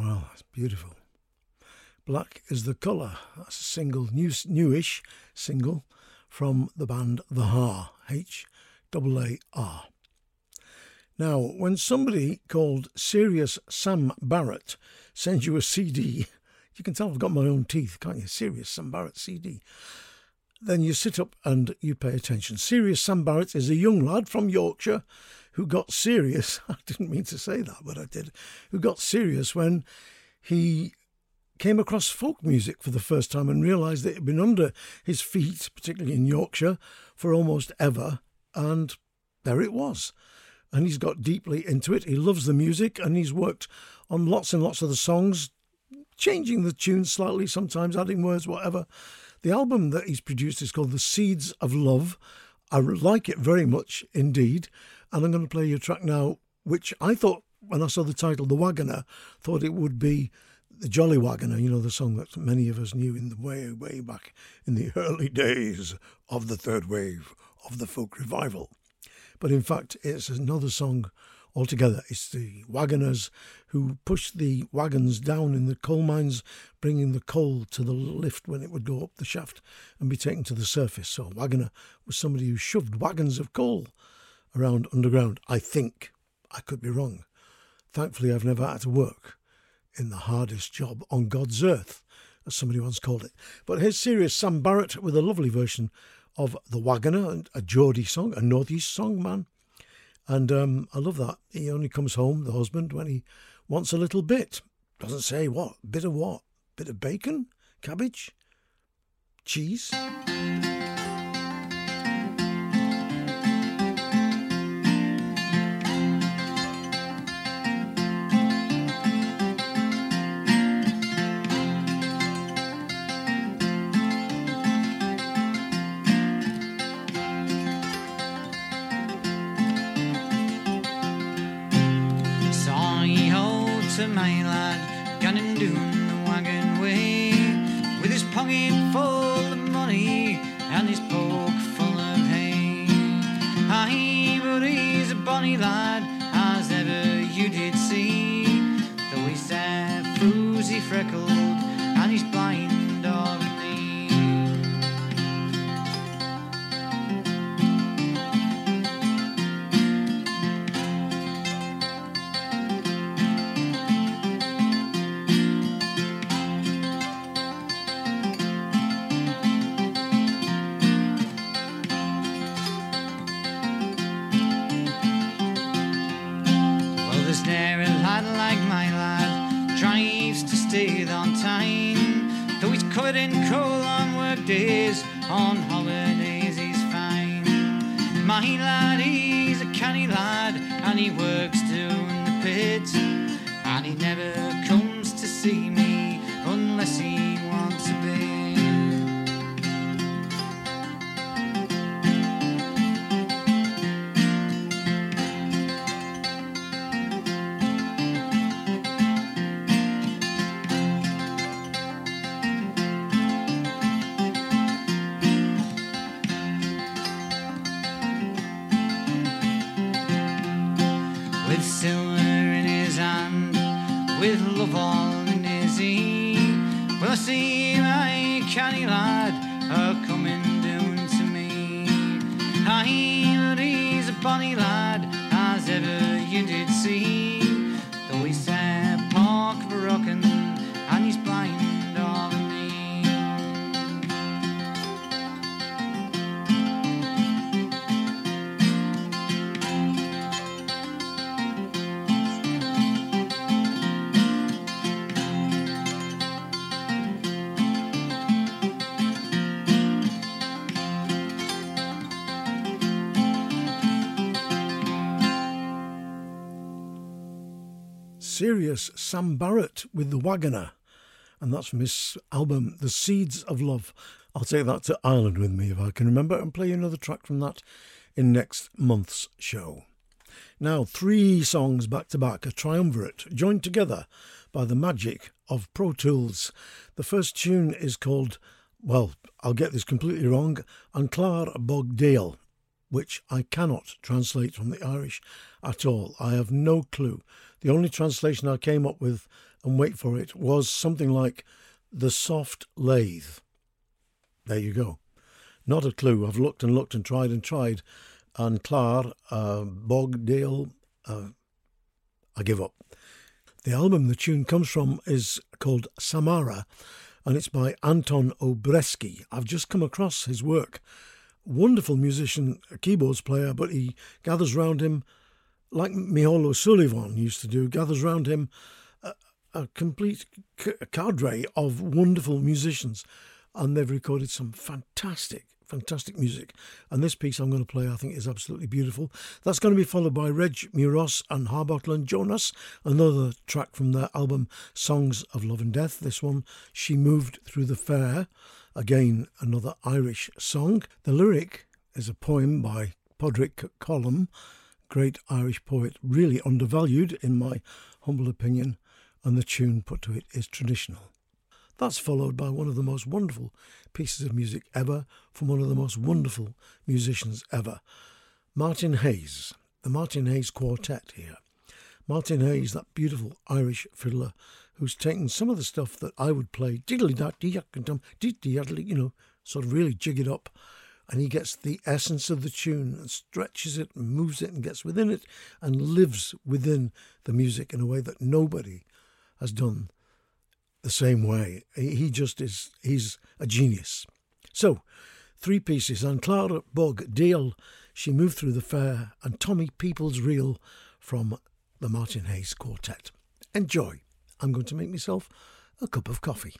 Well, that's beautiful. Black is the colour. That's a single, new, newish single from the band The Haar, H A A R. Now, when somebody called Serious Sam Barrett sends you a CD, you can tell I've got my own teeth, can't you? Serious Sam Barrett CD. Then you sit up and you pay attention. Serious Sam Barrett is a young lad from Yorkshire who got serious. I didn't mean to say that, but I did. Who got serious when he came across folk music for the first time and realised that it had been under his feet, particularly in Yorkshire, for almost ever. And there it was. And he's got deeply into it. He loves the music and he's worked on lots and lots of the songs, changing the tunes slightly, sometimes adding words, whatever. The album that he's produced is called The Seeds of Love. I like it very much indeed. And I'm going to play you a track now, which I thought, when I saw the title, The Wagoner, thought it would be the Jolly Wagoner, you know, the song that many of us knew in the way, way back in the early days of the third wave of the folk revival. But in fact, it's another song altogether. It's the wagoners who pushed the wagons down in the coal mines, bringing the coal to the lift when it would go up the shaft and be taken to the surface. So, a wagoner was somebody who shoved wagons of coal around underground. I think. I could be wrong. Thankfully, I've never had to work in the hardest job on God's earth, as somebody once called it. But here's serious Sam Barrett with a lovely version of The Wagoner, a Geordie song, a Northeast song, man. And um, I love that. He only comes home, the husband, when he wants a little bit. Doesn't say what. Bit of what? Bit of bacon? Cabbage? Cheese? with silver in his hand, with love all in his ear. will I see my canny lad a coming down to me. I but he's a bonny lad as ever you did see, though we sat park rockin'. Serious Sam Barrett with The Wagoner. And that's from his album, The Seeds of Love. I'll take that to Ireland with me if I can remember and play another track from that in next month's show. Now, three songs back to back, a triumvirate, joined together by the magic of Pro Tools. The first tune is called, well, I'll get this completely wrong, An Clár Bog Déil, which I cannot translate from the Irish at all. I have no clue. The only translation I came up with and wait for it, was something like The Soft Lathe. There you go. Not a clue. I've looked and looked and tried and tried. And Clar, uh, Bog Déil, uh, I give up. The album the tune comes from is called Samara, and it's by Anton O'Breskey. I've just come across his work. Wonderful musician, keyboards player, but he gathers round him, like Micheál O'Sullivan used to do, gathers round him a, a complete cadre of wonderful musicians, and they've recorded some fantastic fantastic music. And this piece I'm going to play, I think, is absolutely beautiful. That's going to be followed by Reg Meuross and Harbottle and Jonas, another track from their album Songs of Love and Death. This one, She Moved Through the Fair. Again, another Irish song. The lyric is a poem by Padraic Colum, great Irish poet, really undervalued in my humble opinion, and the tune put to it is traditional. That's followed by one of the most wonderful pieces of music ever from one of the most wonderful musicians ever. Martin Hayes, the Martin Hayes Quartet here. Martin Hayes, that beautiful Irish fiddler who's taken some of the stuff that I would play, diddly you know, sort of really jig it up, and he gets the essence of the tune and stretches it and moves it and gets within it and lives within the music in a way that nobody has done the same way. He just is, he's a genius. So, three pieces and Clara Bog Déil, She Moved Through the Fair, and Tommy Peoples Reel from the Martin Hayes Quartet. Enjoy. I'm going to make myself a cup of coffee.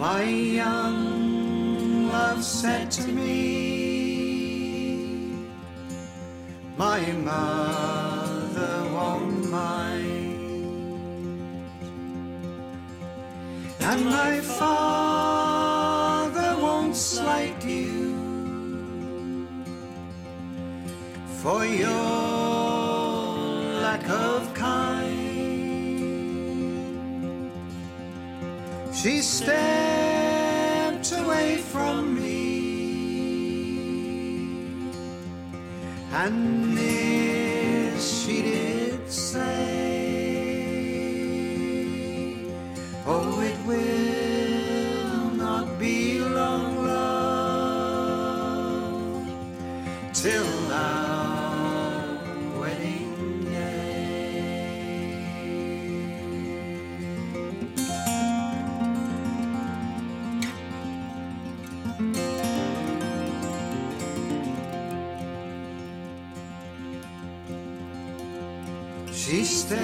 My young love said to me, my mother won't mind, and my father won't slight you for your lack of kind. She stepped And this she did say, Oh, it will not be long, love, till She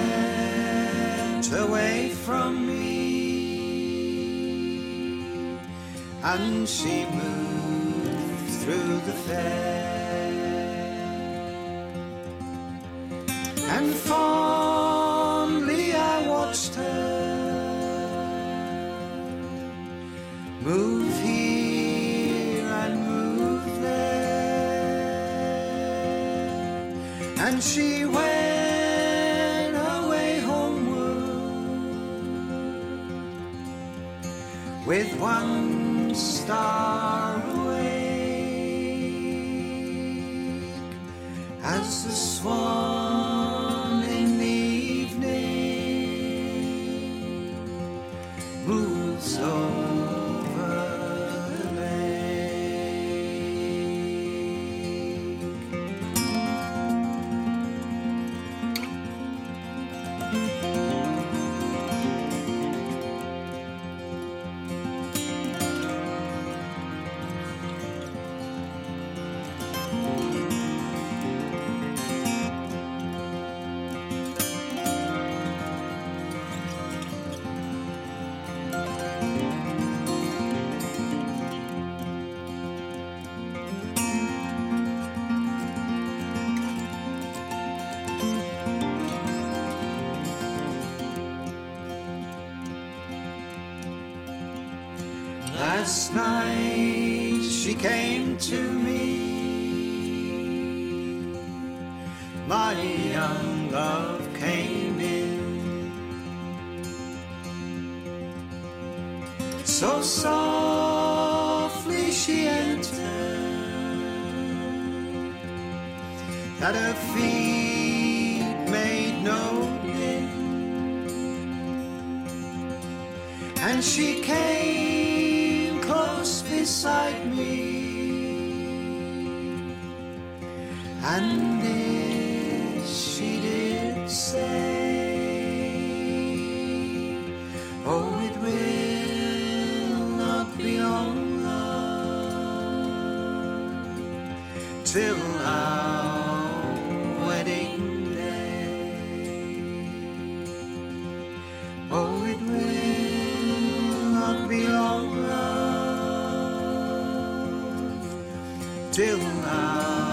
away from me and she moved through the fair. And fondly I watched her move here and move there. And she went with one star awake as the swan in the evening moves over Last night she came to me. My young love came in. So softly she entered that her feet made no. And she came beside me. And this she did say, Oh, it will not be long, love, till our till our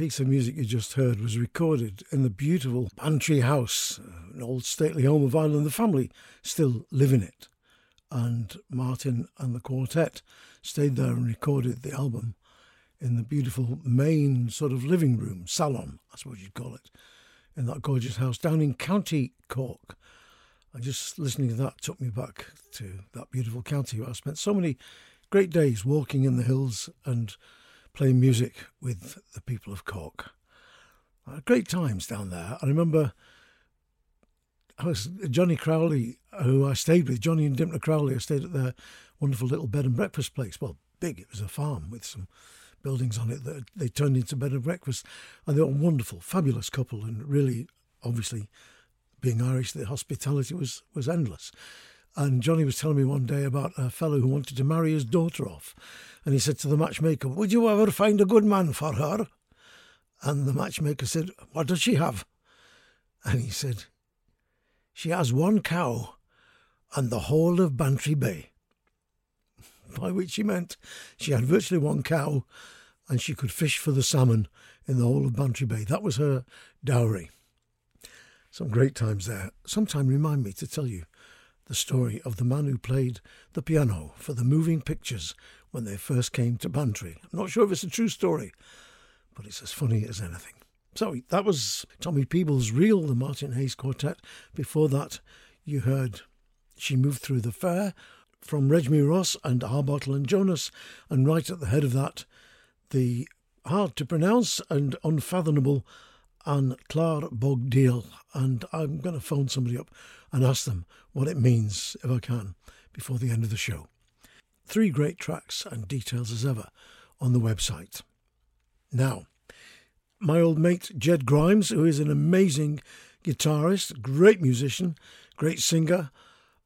piece of music you just heard was recorded in the beautiful Bantry House, an old stately home of Ireland. The family still live in it. And Martin and the quartet stayed there and recorded the album in the beautiful main sort of living room, salon, I suppose you'd call it, in that gorgeous house down in County Cork. And just listening to that took me back to that beautiful county where I spent so many great days walking in the hills and playing music with the people of Cork. Uh, great times down there. I remember I was Johnny Crowley, who I stayed with, Johnny and Dimpler Crowley. I stayed at their wonderful little bed and breakfast place. Well, big. It was a farm with some buildings on it that they turned into bed and breakfast. And they were a wonderful, fabulous couple, and really, obviously, being Irish, the hospitality was was endless. And Johnny was telling me one day about a fellow who wanted to marry his daughter off. And he said to the matchmaker, Would you ever find a good man for her? And the matchmaker said, What does she have? And he said, She has one cow and the whole of Bantry Bay. By which he meant she had virtually one cow and she could fish for the salmon in the whole of Bantry Bay. That was her dowry. Some great times there. Sometime remind me to tell you the story of the man who played the piano for the moving pictures when they first came to Bantry. I'm not sure if it's a true story, but it's as funny as anything. So that was Tommy People's Reel, the Martin Hayes Quartet. Before that, you heard She Moved Through the Fair from Reg Meuross and Harbottle and Jonas, and right at the head of that, the hard to pronounce and unfathomable An Clár Bog Déil. And I'm going to phone somebody up and ask them what it means, if I can, before the end of the show. Three great tracks and details as ever on the website. Now, my old mate Jed Grimes, who is an amazing guitarist, great musician, great singer,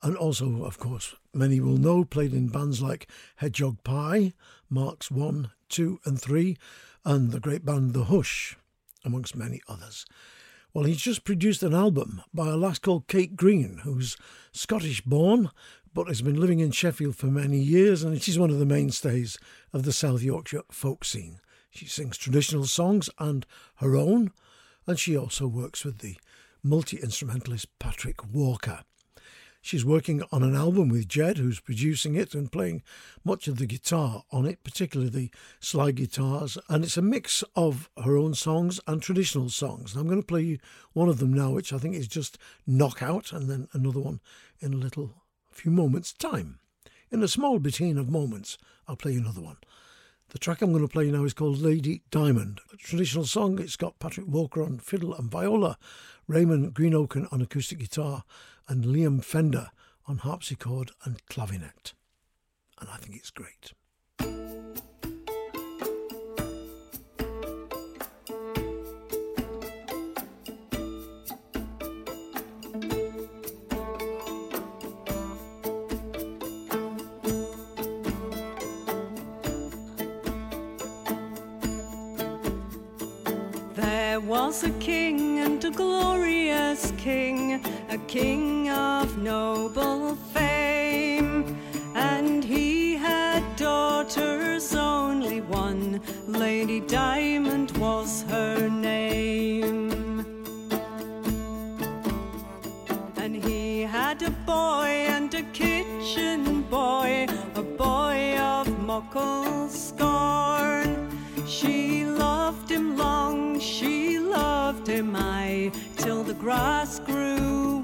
and also, of course, many will know, played in bands like Hedgehog Pie, Marks 1, 2, and 3, and the great band The Hush, amongst many others. Well, he's just produced an album by a lass called Kate Green, who's Scottish born but has been living in Sheffield for many years, and she's one of the mainstays of the South Yorkshire folk scene. She sings traditional songs and her own, and she also works with the multi instrumentalist Patrick Walker. She's working on an album with Jed, who's producing it and playing much of the guitar on it, particularly the slide guitars. And it's a mix of her own songs and traditional songs. And I'm going to play you one of them now, which I think is just Knockout, and then another one in a little few moments' time. In a small between of moments, I'll play you another one. The track I'm going to play now is called Lady Diamond, a traditional song. It's got Patrick Walker on fiddle and viola, Raymond Greenoaken on acoustic guitar, and Liam Fender on harpsichord and clavinet. And I think it's great. There was a king and a glorious king, a king of noble fame. And he had daughters, only one, Lady Diamond was her name. And he had a boy and a kitchen boy, a boy of muckle scorn. She loved him long, she loved him aye, till the grass grew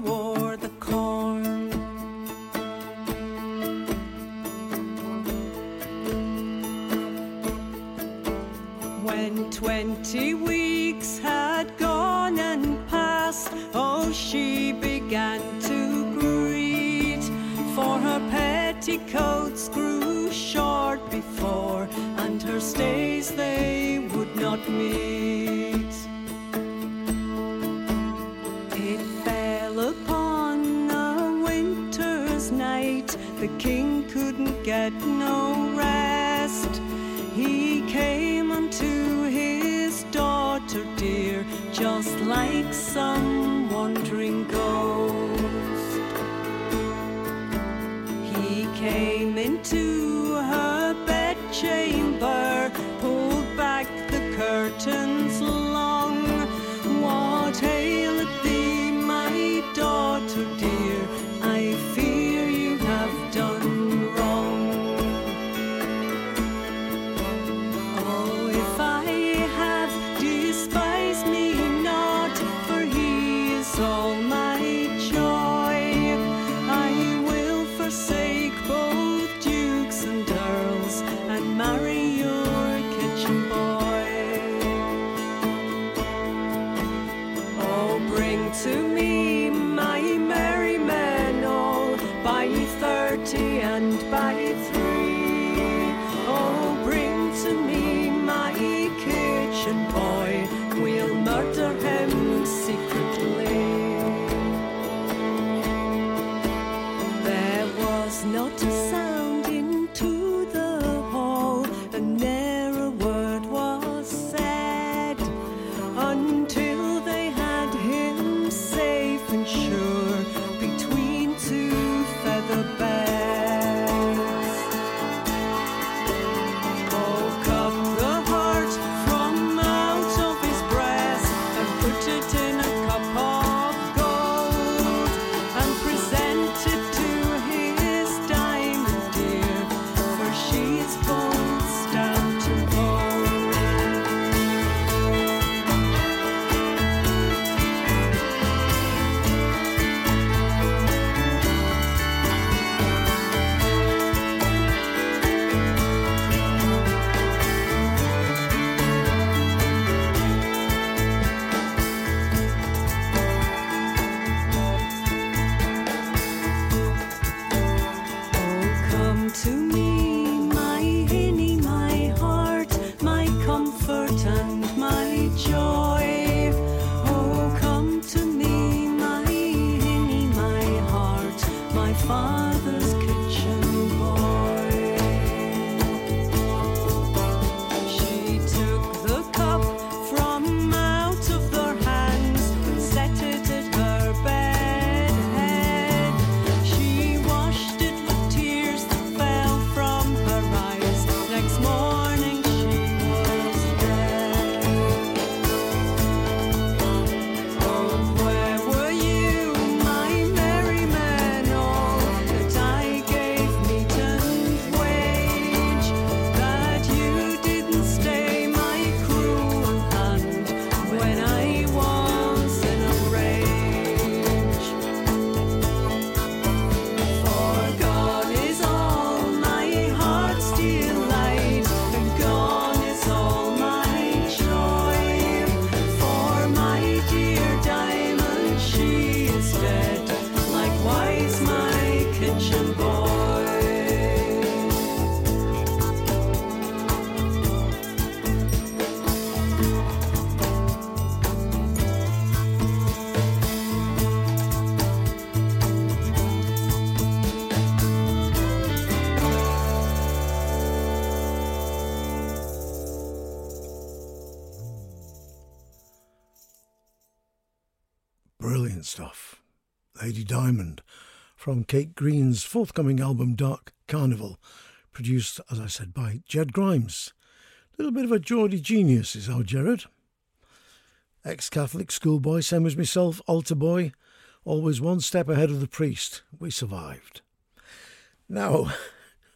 days they would not meet. It fell upon a winter's night. The king couldn't get no rest. He came unto his daughter dear, just like some wandering ghost. He came into her bedchamber mountains. from Kate Green's forthcoming album Dark Carnival, produced, as I said, by Jed Grimes. A little bit of a Geordie genius is our Jared. Ex Catholic schoolboy, same as myself, altar boy, always one step ahead of the priest. We survived. Now,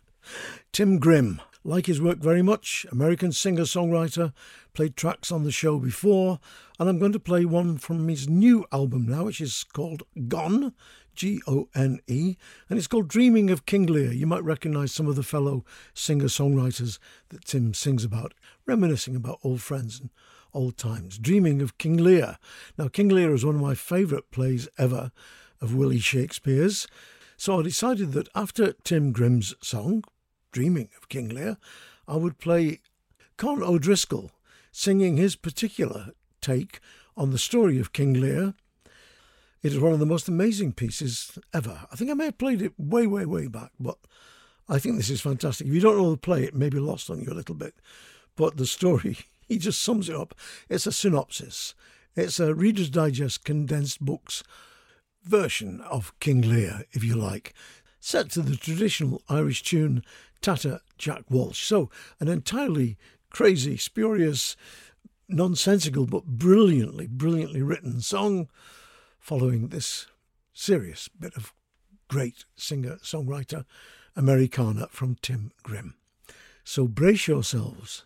Tim Grimm, like his work very much, American singer songwriter, played tracks on the show before, and I'm going to play one from his new album now, which is called Gone G O N E, and it's called Dreaming of King Lear. You might recognise some of the fellow singer songwriters that Tim sings about, reminiscing about old friends and old times. Dreaming of King Lear. Now, King Lear is one of my favourite plays ever of Willie Shakespeare's. So I decided that after Tim Grimm's song, Dreaming of King Lear, I would play Con O'Drisceoil singing his particular take on the story of King Lear. It is one of the most amazing pieces ever. I think I may have played it way, way, way back, but I think this is fantastic. If you don't know the play, it may be lost on you a little bit. But the story, he just sums it up. It's a synopsis. It's a Reader's Digest condensed books version of King Lear, if you like, set to the traditional Irish tune Tatter Jack Walsh. So, an entirely crazy, spurious, nonsensical, but brilliantly, brilliantly written song following this serious bit of great singer songwriter Americana from Tim Grimm. So, brace yourselves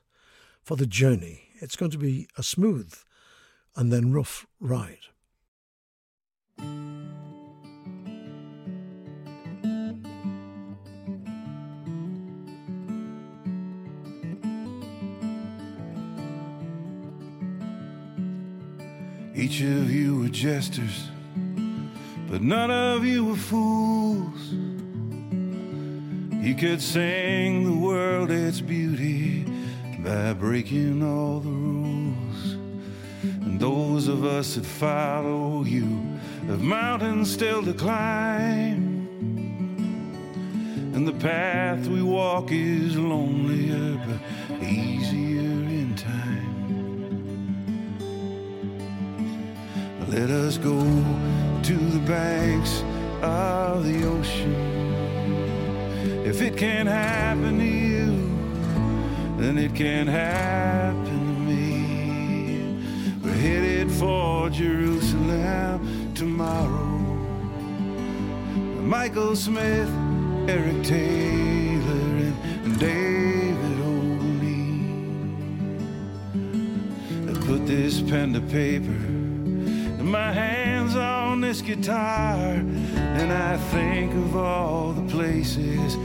for the journey. It's going to be a smooth and then rough ride. Each of you were jesters, but none of you were fools. You could sing the world its beauty by breaking all the rules. And those of us that follow you have mountains still to climb. And the path we walk is lonelier but Let us go to the banks of the ocean. If it can't happen to you, then it can happen to me. We're headed for Jerusalem tomorrow. Michael Smith, Eric Taylor, and David O'Neill. Put this pen to paper my hands on this guitar and I think of all the places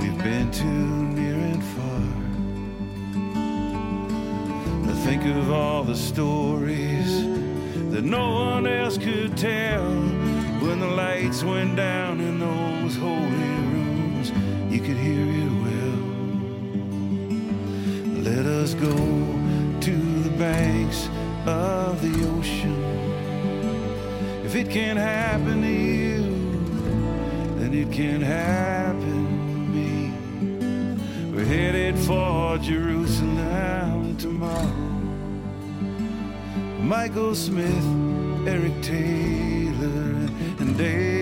we've been to near and far. I think of all the stories that no one else could tell when the lights went down in those holy rooms. You could hear it well. Let us go to the banks of the ocean. It can't happen to you, then it can happen to me. We're headed for Jerusalem tomorrow. Michael Smith, Eric Taylor, and David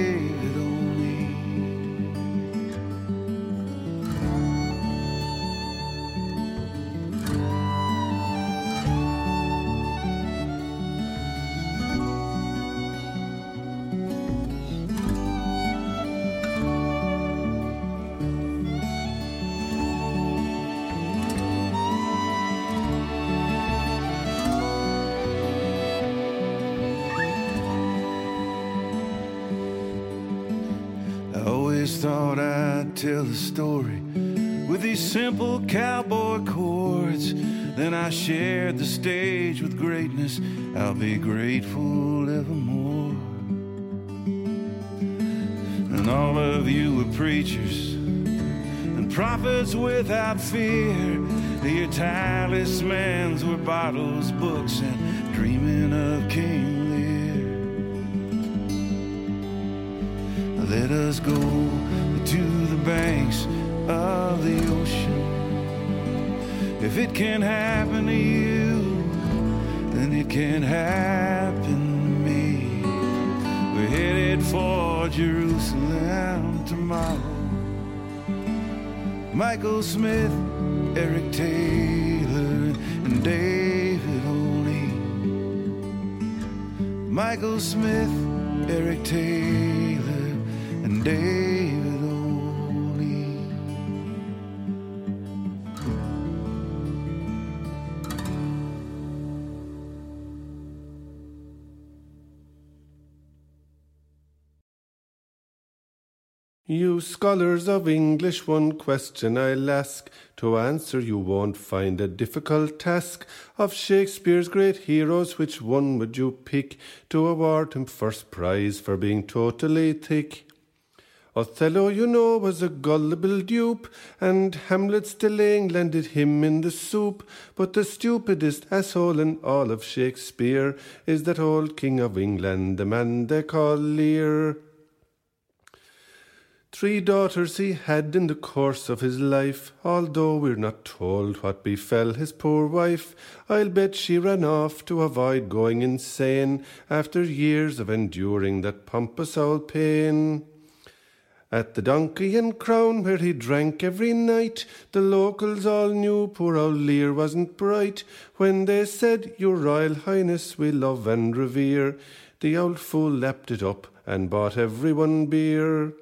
the stage with greatness. I'll be grateful evermore. And all of you were preachers and prophets without fear. Your talismans were bottles, books, and dreaming of King Lear. Let us go to the banks of the ocean. If it can happen to you, can happen to me. We're headed for Jerusalem tomorrow. Michael Smith, Eric Taylor, and David O'Neill. Michael Smith, Eric Taylor, and David. You scholars of English, one question I'll ask. To answer, you won't find a difficult task. Of Shakespeare's great heroes, which one would you pick to award him first prize for being totally thick? Othello, you know, was a gullible dupe, and Hamlet's delaying landed him in the soup. But the stupidest asshole in all of Shakespeare is that old King of England, the man they call Lear. Three daughters he had in the course of his life, although we're not told what befell his poor wife. I'll bet she ran off to avoid going insane after years of enduring that pompous old pain. At the Donkey and Crown, where he drank every night, the locals all knew poor old Lear wasn't bright. When they said, Your Royal Highness we love and revere, the old fool lapped it up and bought everyone beer.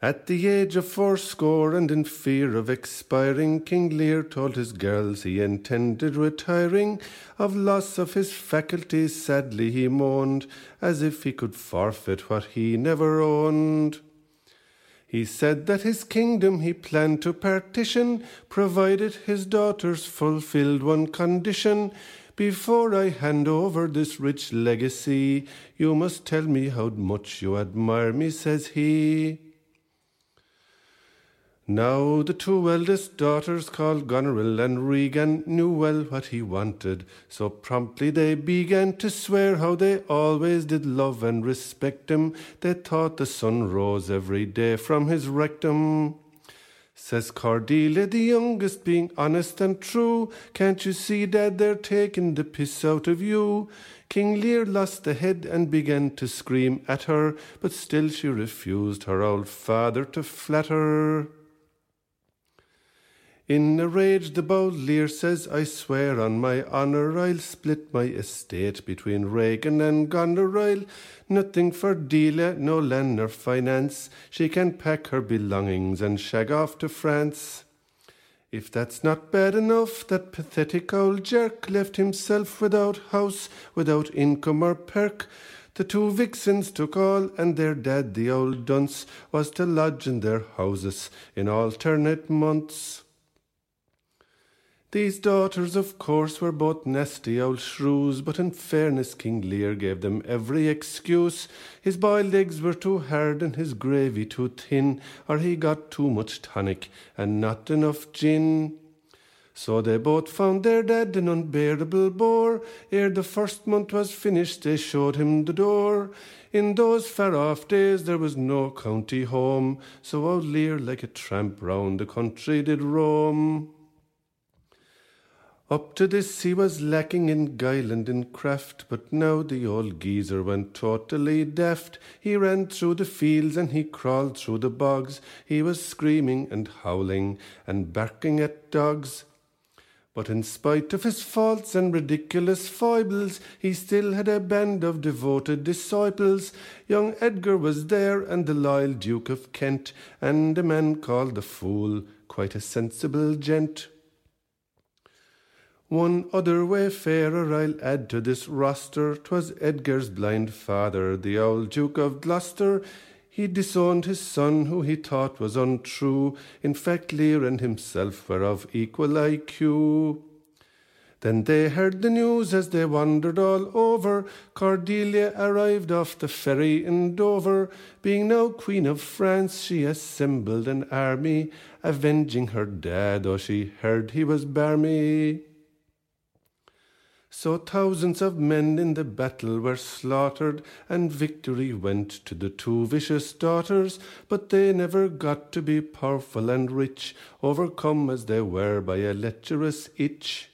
At the age of fourscore and in fear of expiring, King Lear told his girls he intended retiring. Of loss of his faculties sadly he moaned, as if he could forfeit what he never owned. He said that his kingdom he planned to partition, provided his daughters fulfilled one condition. Before I hand over this rich legacy, you must tell me how much you admire me, says he. Now the two eldest daughters, called Goneril and Regan, knew well what he wanted, so promptly they began to swear how they always did love and respect him. They thought the sun rose every day from his rectum. Says Cordelia, the youngest, being honest and true, Can't you see, Dad, they're taking the piss out of you? King Lear lost the head and began to scream at her, but still she refused her old father to flatter. In a rage, the bold Lear says, I swear on my honour I'll split my estate between Regan and Goneril. Nothing for Delia, no land nor finance. She can pack her belongings and shag off to France. If that's not bad enough, that pathetic old jerk left himself without house, without income or perk. The two vixens took all, and their dad, the old dunce, was to lodge in their houses in alternate months. These daughters, of course, were both nasty old shrews, but in fairness, King Lear gave them every excuse. His boiled eggs were too hard and his gravy too thin, or he got too much tonic and not enough gin. So they both found their dad an unbearable bore. Ere the first month was finished, they showed him the door. In those far off days there was no county home, so old Lear like a tramp round the country did roam. Up to this he was lacking in guile and in craft, but now the old geezer went totally daft. He ran through the fields and he crawled through the bogs. He was screaming and howling and barking at dogs. But in spite of his faults and ridiculous foibles, he still had a band of devoted disciples. Young Edgar was there, and the loyal Duke of Kent, and a man called the Fool, quite a sensible gent. One other wayfarer I'll add to this roster. 'Twas Edgar's blind father, the old Duke of Gloucester. He disowned his son, who he thought was untrue. In fact, Lear and himself were of equal IQ. Then they heard the news as they wandered all over. Cordelia arrived off the ferry in Dover. Being now Queen of France, she assembled an army, avenging her dad, though she heard he was barmy. So thousands of men in the battle were slaughtered, and victory went to the two vicious daughters, but they never got to be powerful and rich, overcome as they were by a lecherous itch.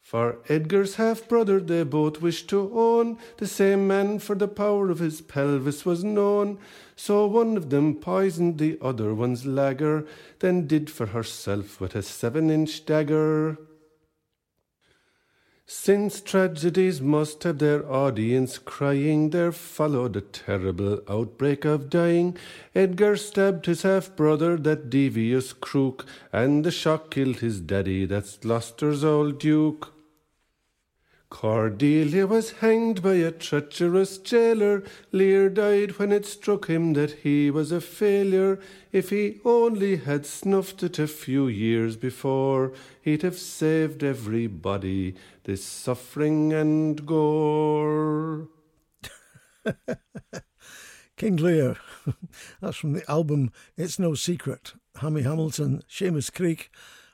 For Edgar's half brother they both wished to own, the same man for the power of his pelvis was known. So one of them poisoned the other one's lager, then did for herself with a seven inch dagger. Since tragedies must have their audience crying, there followed a terrible outbreak of dying. Edgar stabbed his half brother, that devious crook, and the shock killed his daddy, that's Gloucester's old duke. Cordelia was hanged by a treacherous jailer. Lear died when it struck him that he was a failure. If he only had snuffed it a few years before, he'd have saved everybody this suffering and gore. King Lear. That's from the album It's No Secret. Hammy Hamilton, Seamus Creagh,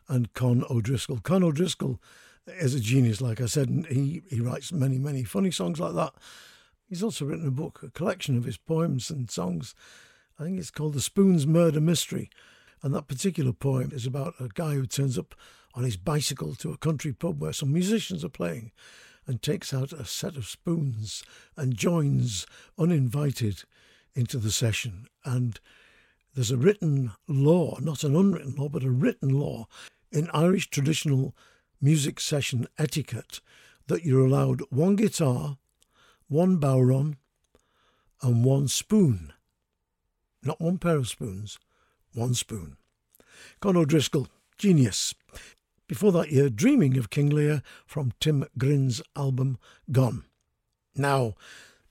and Con O'Drisceoil. Con O'Drisceoil is a genius, like I said, and he, he writes many, many funny songs like that. He's also written a book, a collection of his poems and songs. I think it's called The Spoons Murder Mystery. And that particular poem is about a guy who turns up on his bicycle to a country pub where some musicians are playing and takes out a set of spoons and joins uninvited into the session. And there's a written law, not an unwritten law, but a written law in Irish traditional music session etiquette that you're allowed one guitar, one bodhrán, and one spoon. Not one pair of spoons, one spoon. Con O'Drisceoil, genius. Before that year, Dreaming of King Lear from Tim Grimm's album Gone. Now,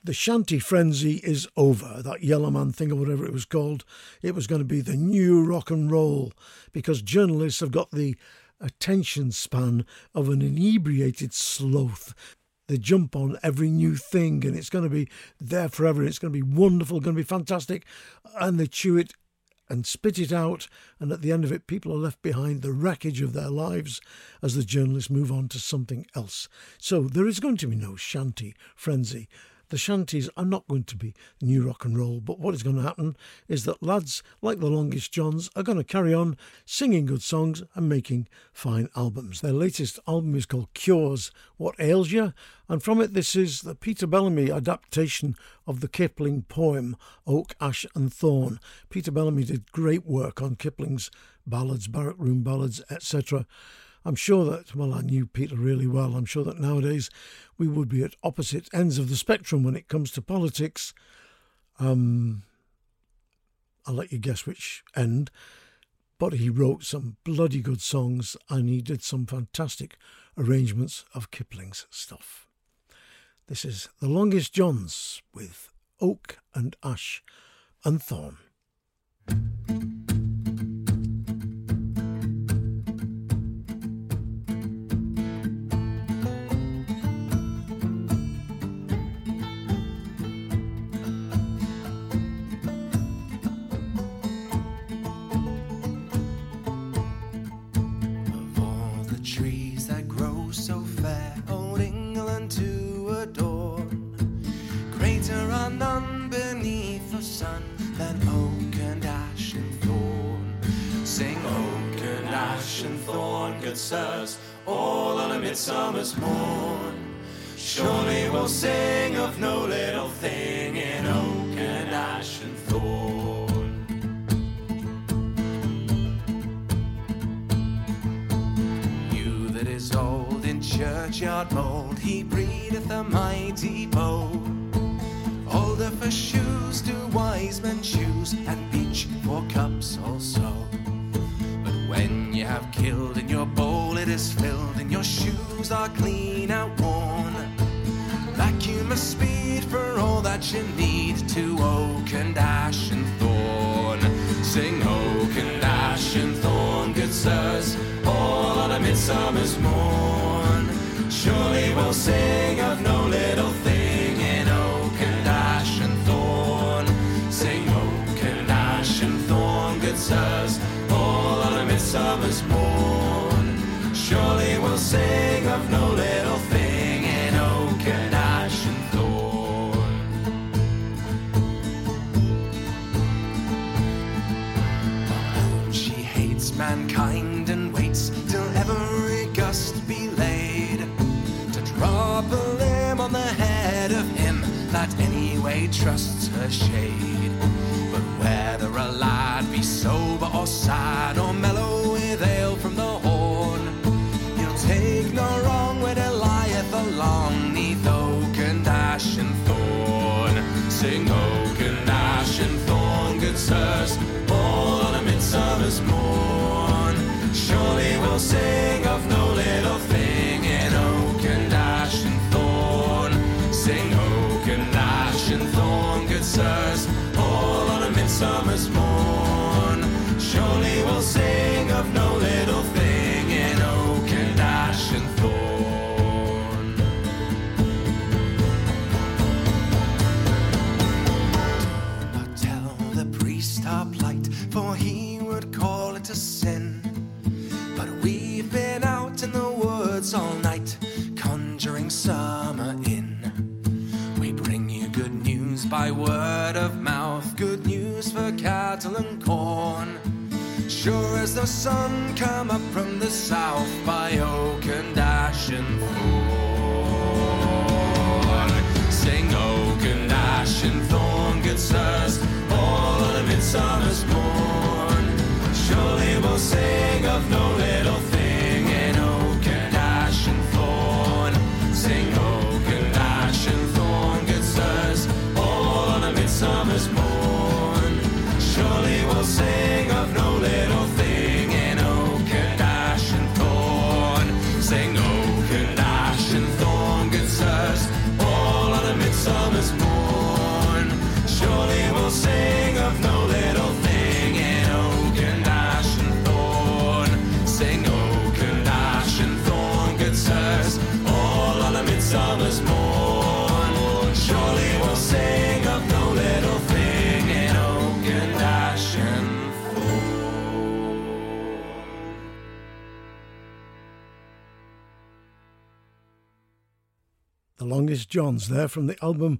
the shanty frenzy is over, that Wellerman thing or whatever it was called. It was going to be the new rock and roll because journalists have got the attention span of an inebriated sloth. They jump on every new thing and it's going to be there forever. It's going to be wonderful, going to be fantastic. And they chew it and spit it out, and at the end of it, people are left behind the wreckage of their lives as the journalists move on to something else. So there is going to be no shanty frenzy. The shanties are not going to be new rock and roll, but what is going to happen is that lads like the Longest Johns are going to carry on singing good songs and making fine albums. Their latest album is called Cures What Ails You, and from it, this is the Peter Bellamy adaptation of the Kipling poem Oak, Ash and Thorn. Peter Bellamy did great work on Kipling's ballads, barrack room ballads, etc. I'm sure that, well, I knew Peter really well. I'm sure that nowadays we would be at opposite ends of the spectrum when it comes to politics. Um, I'll let you guess which end. But he wrote some bloody good songs and he did some fantastic arrangements of Kipling's stuff. This is The Longest Johns with Oak and Ash and Thorn. Sirs, all on a midsummer's morn. Surely we'll sing of no little thing in oak and ash and thorn. You that is old in churchyard mold, he breedeth a mighty bow. Older for shoes do wise men choose, and beech for cups also. You have killed and your bowl, it is filled and your shoes are clean out worn. Vacuum a speed for all that you need to oak and ash and thorn. Sing oak and ash and thorn, good sirs, all on a midsummer's morn. Surely we'll sing of no little thing a morn. Surely we'll sing of no little thing in oak and ash and thorn. She hates mankind and waits till every gust be laid to drop a limb on the head of him that anyway trusts her shade. But whether a lad be sober or sad or mellow summer's morn. Surely we'll sing of no little thing in oak and ash and thorn. Do not tell the priest our plight, for he would call it a sin. But we've been out in the woods all night, conjuring summer in. We bring you good news by word of mouth for cattle and corn. Sure as the sun come up from the south by oak and ash and thorn. Sing oak and ash and thorn, good sirs, all on a midsummer's morn. Surely we'll sing of no little thing in oak and ash and thorn. Sing oak and ash and thorn, good sirs, all on a midsummer's. Sing Longest Johns there from the album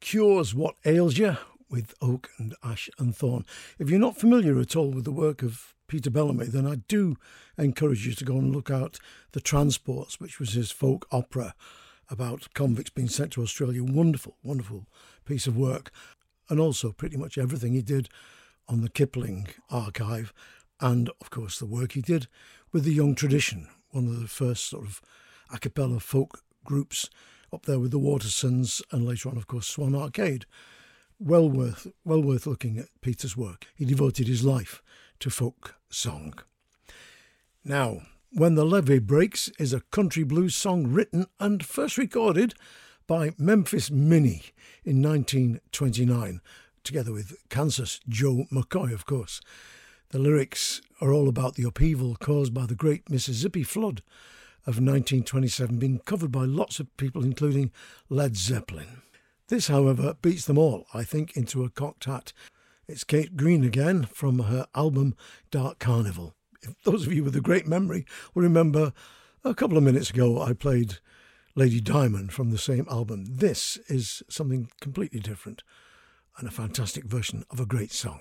Cures What Ails You with Oak and Ash and Thorn. If you're not familiar at all with the work of Peter Bellamy, then I do encourage you to go and look out The Transports, which was his folk opera about convicts being sent to Australia. Wonderful, wonderful piece of work. And also pretty much everything he did on the Kipling archive and, of course, the work he did with the Young Tradition, one of the first sort of a cappella folk groups up there with the Watersons and later on, of course, Swan Arcade. Well worth, well worth looking at Peter's work. He devoted his life to folk song. Now, When the Levee Breaks is a country blues song written and first recorded by Memphis Minnie in 1929, together with Kansas Joe McCoy, of course. The lyrics are all about the upheaval caused by the Great Mississippi Flood of 1927, being covered by lots of people, including Led Zeppelin. This, however, beats them all, I think, into a cocked hat. It's Kate Green again from her album Dark Carnival. If those of you with a great memory will remember a couple of minutes ago I played Lady Diamond from the same album. This is something completely different and a fantastic version of a great song.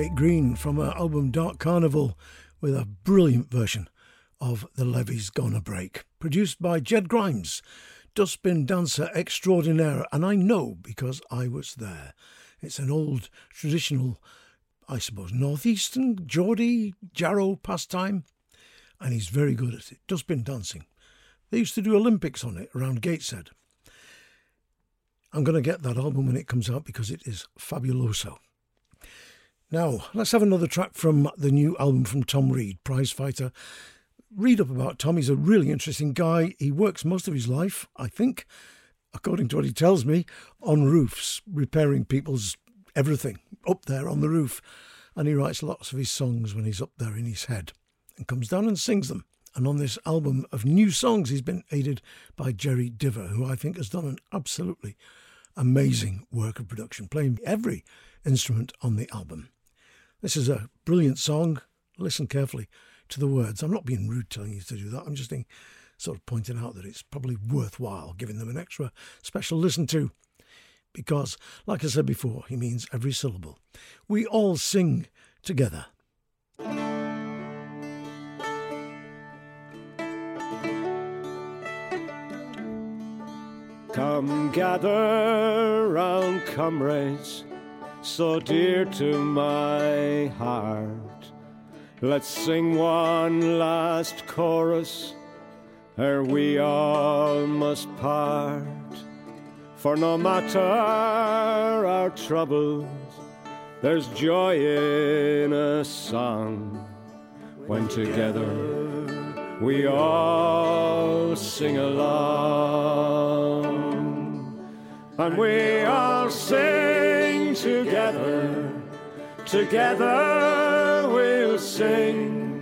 Kate Green from her album Dark Carnival with a brilliant version of The Levee's Gonna Break, produced by Jed Grimes, dustbin dancer extraordinaire, and I know because I was there. It's an old traditional, I suppose, northeastern Geordie Jarrow pastime, and he's very good at it. Dustbin dancing. They used to do Olympics on it around Gateshead. I'm going to get that album when it comes out because it is fabuloso. Now, let's have another track from the new album from Tom Reid, Prize Fighter. Read up about Tom. He's a really interesting guy. He works most of his life, I think, according to what he tells me, on roofs, repairing people's everything up there on the roof. And he writes lots of his songs when he's up there in his head and comes down and sings them. And on this album of new songs, he's been aided by Gerry Diver, who I think has done an absolutely amazing work of production, playing every instrument on the album. This is a brilliant song. Listen carefully to the words. I'm not being rude telling you to do that. I'm just being, sort of pointing out that it's probably worthwhile giving them an extra special listen to. Because, like I said before, he means every syllable. We all sing together. Come gather round, comrades so dear to my heart. Let's sing one last chorus ere we all must part. For no matter our troubles, there's joy in a song when together we all sing along. And we all sing together, together we'll sing.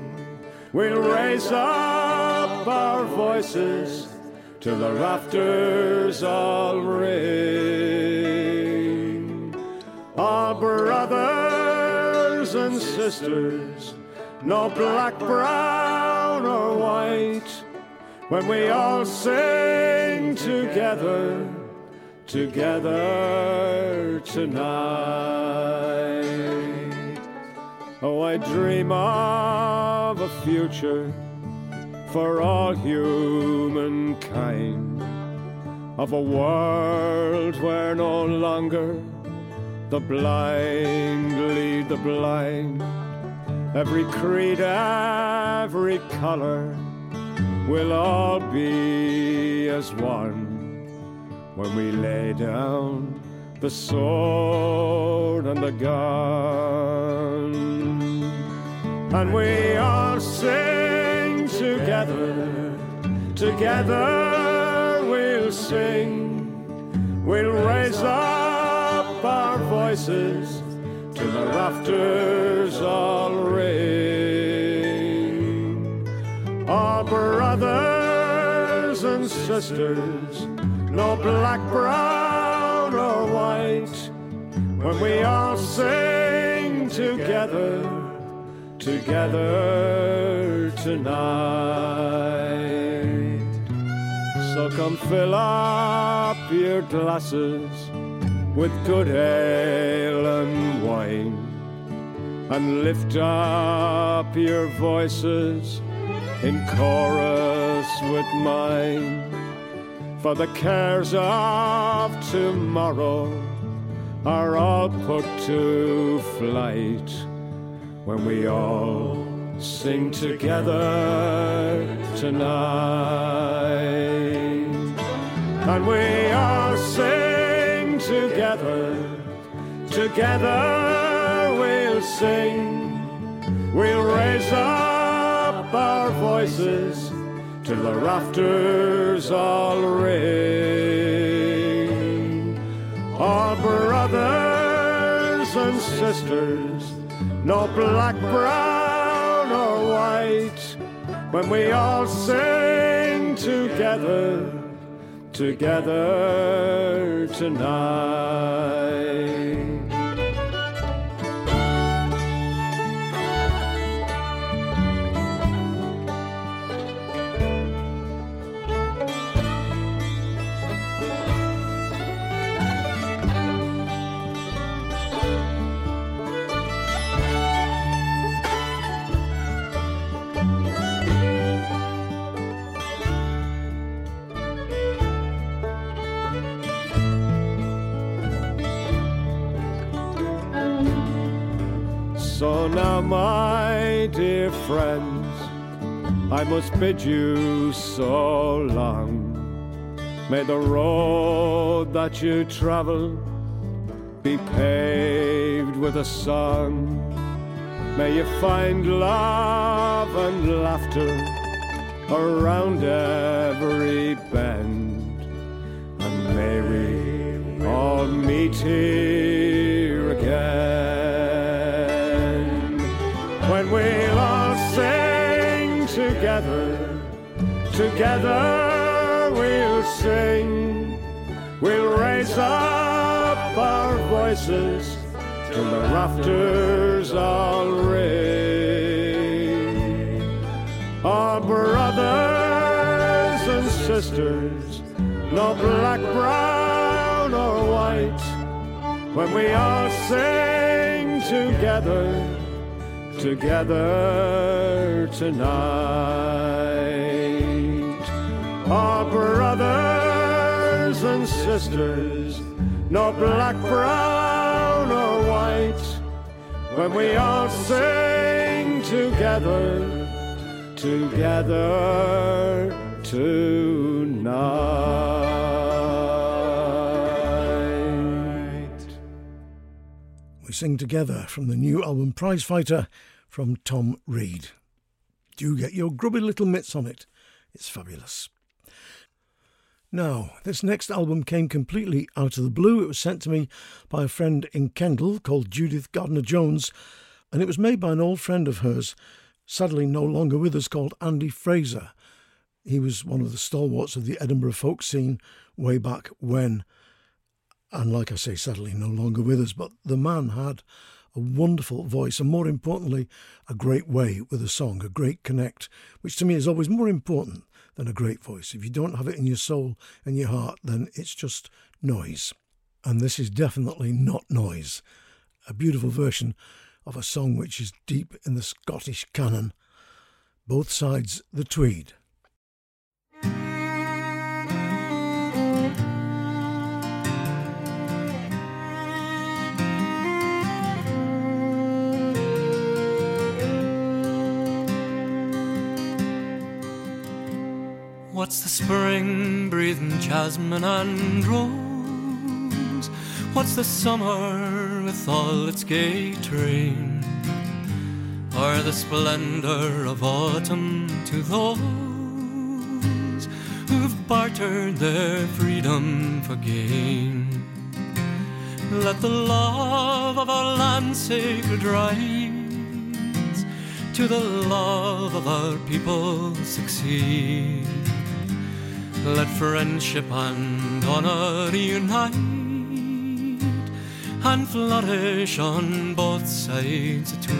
We'll raise up our voices till the rafters all ring. All brothers and sisters, no black, brown, or white, when we all sing together together tonight. Oh, I dream of a future for all humankind, of a world where no longer the blind lead the blind. Every creed, every color will all be as one when we lay down the sword and the gun. And we all sing together, together we'll sing. We'll raise up our voices till the rafters all ring. Our brothers and sisters no black, brown, or white, when we all sing together, together tonight. So come fill up your glasses with good ale and wine, and lift up your voices in chorus with mine for the cares of tomorrow are all put to flight when we all sing together tonight. And we all sing together, together we'll sing, we'll raise up our voices till the rafters all ring. Our brothers and sisters, no black, brown, or white, when we all sing together, together tonight. So now, my dear friends, I must bid you so long. May the road that you travel be paved with a song. May you find love and laughter around every bend. And may we all meet here When we'll all sing together, together we'll sing. We'll raise up our voices till the rafters all ring. Our brothers and sisters, no black, brown, or white, when we all sing together, together tonight. Our brothers and sisters, no black, brown, or white, when we all sing together, together tonight. We sing together from the new album Prize Fighter from Tom Reid. Do get your grubby little mitts on it. It's fabulous. Now, this next album came completely out of the blue. It was sent to me by a friend in Kendal called Judith Gardner Jones, and it was made by an old friend of hers, sadly no longer with us, called Andy Fraser. He was one of the stalwarts of the Edinburgh folk scene way back when. And like I say, sadly no longer with us, but the man had a wonderful voice and more importantly, a great way with a song, a great connect, which to me is always more important than a great voice. If you don't have it in your soul and your heart, then it's just noise. And this is definitely not noise. A beautiful version of a song which is deep in the Scottish canon. Both sides the Tweed. What's the spring breathing jasmine and rose? What's the summer with all its gay train? Or the splendor of autumn to those who've bartered their freedom for gain? Let the love of our land sacred rise to the love of our people succeed. Friendship and honor unite and flourish on both sides of Tweed.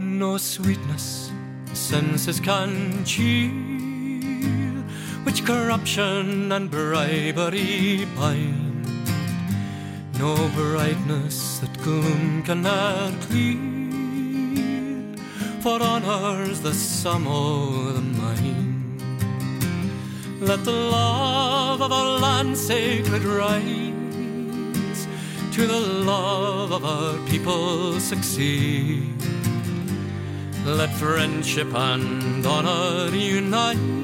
No sweetness senses can which corruption and bribery bind. No brightness that gloom cannot clear, for honor's the sum of the mind. Let the love of our land sacred rise, to the love of our people succeed. Let friendship and honor unite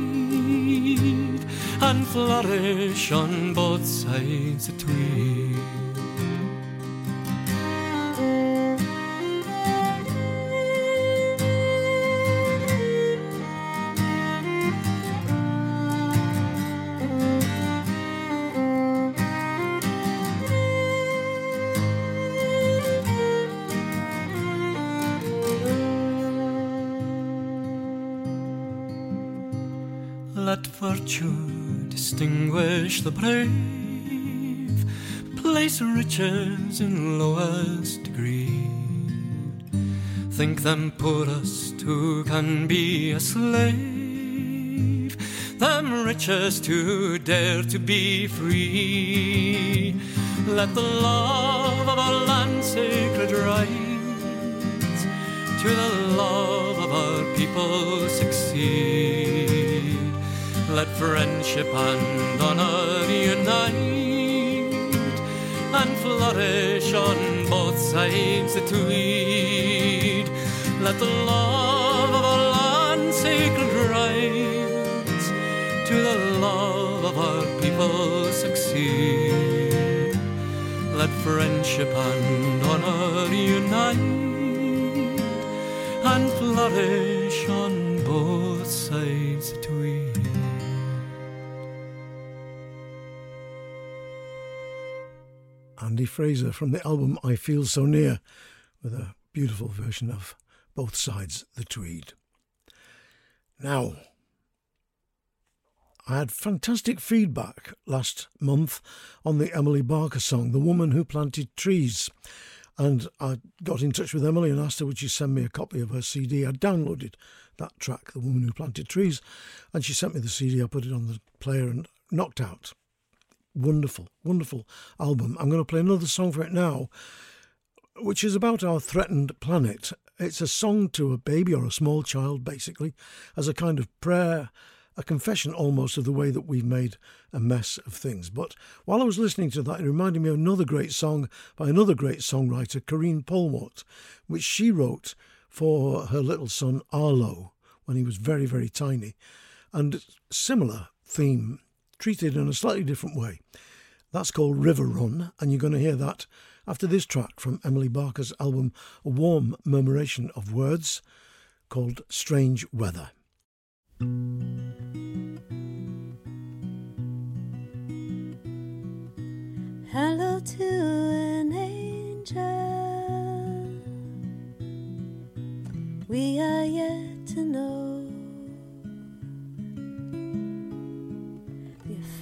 and flourish on both sides of Tweed. Let virtue the brave, place riches in lowest degree. Think them poorest who can be a slave, them richest who dare to be free. Let the love of our land sacred rise to the love of our people succeed. Let friendship and honor unite and flourish on both sides the Tweed. Let the love of our land sacred rise to the love of our people succeed. Let friendship and honor unite and flourish on both sides the Tweed. Andy Fraser from the album I Feel So Near, with a beautiful version of both sides the Tweed. Now, I had fantastic feedback last month on the Emily Barker song, The Woman Who Planted Trees. And I got in touch with Emily and asked her would she send me a copy of her CD. I downloaded that track, The Woman Who Planted Trees, and she sent me the CD. I put it on the player and knocked out. Wonderful, wonderful album. I'm going to play another song for it now, which is about our threatened planet. It's a song to a baby or a small child, basically, as a kind of prayer, a confession almost of the way that we've made a mess of things. But while I was listening to that, it reminded me of another great song by another great songwriter, Karine Polwart, which she wrote for her little son Arlo when he was very, very tiny. And similar theme, treated in a slightly different way. That's called River Run, and you're going to hear that after this track from Emily Barker's album A Warm Murmuration of Words called Strange Weather. Hello to an angel. We are yet to know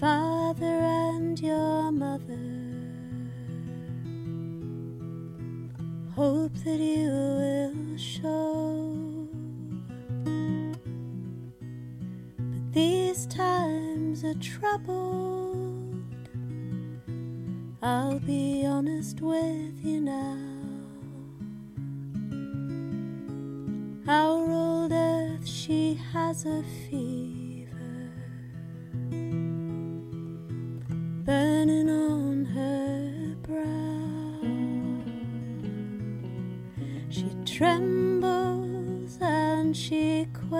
father and your mother. Hope that you will show. But these times are troubled. I'll be honest with you now. Our old earth, she has a fever trembles and she quakes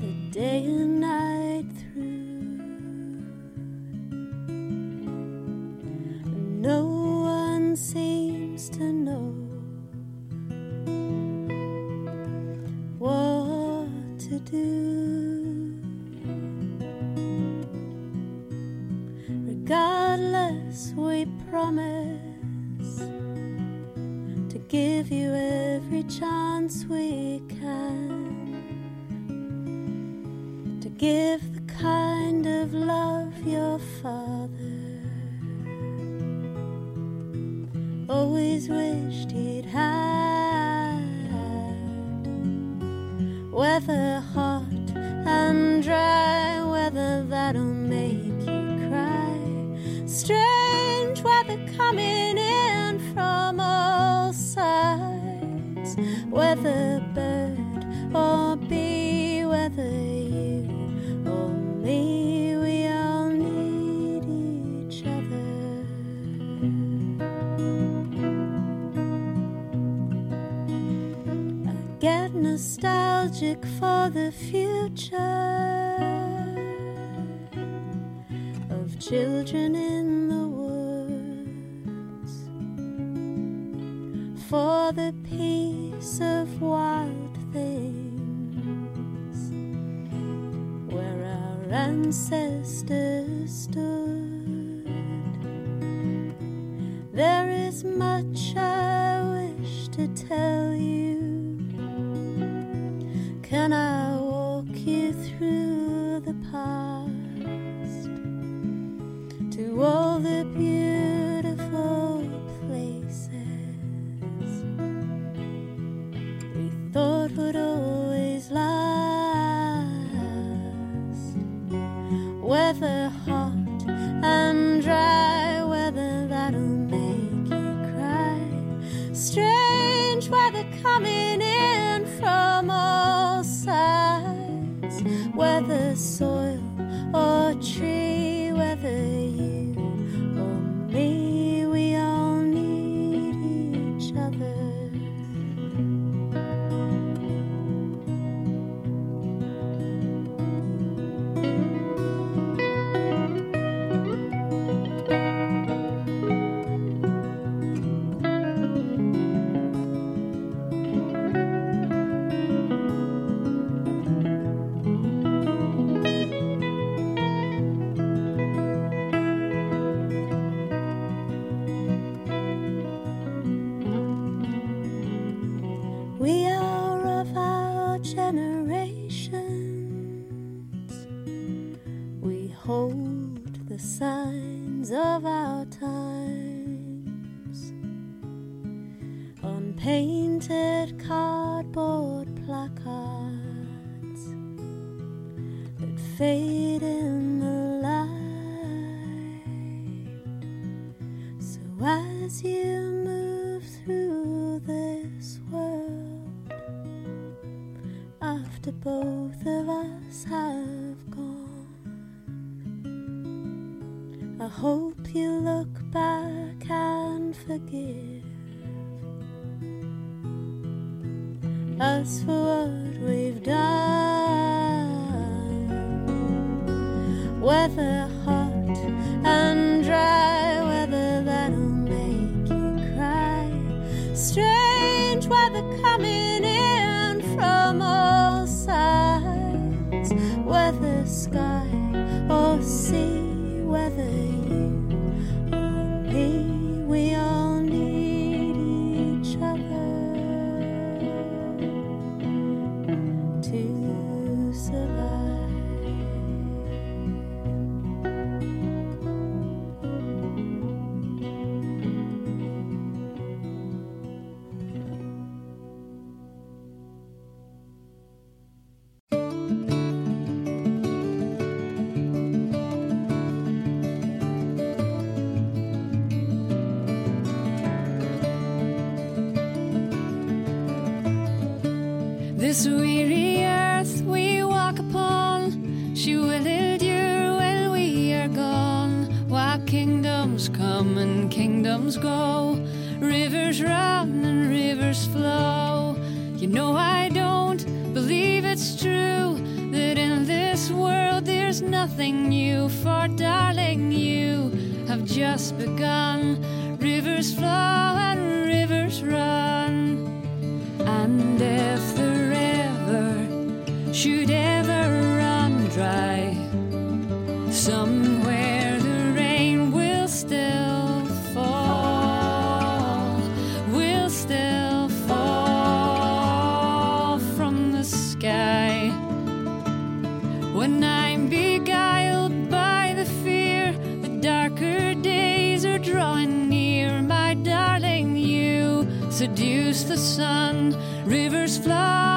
the day and night through. No one seems to know what to do. Regardless, we promise give you every chance we can to give the kind of love your father always wished he'd had. Weather hot and dry, weather that'll make you cry. Strange weather coming for the future of children in the woods, for the peace of wild things where our ancestors somewhere the rain will still fall, will still fall from the sky. When I'm beguiled by the fear, the darker days are drawing near, my darling, you seduce the sun. Rivers flow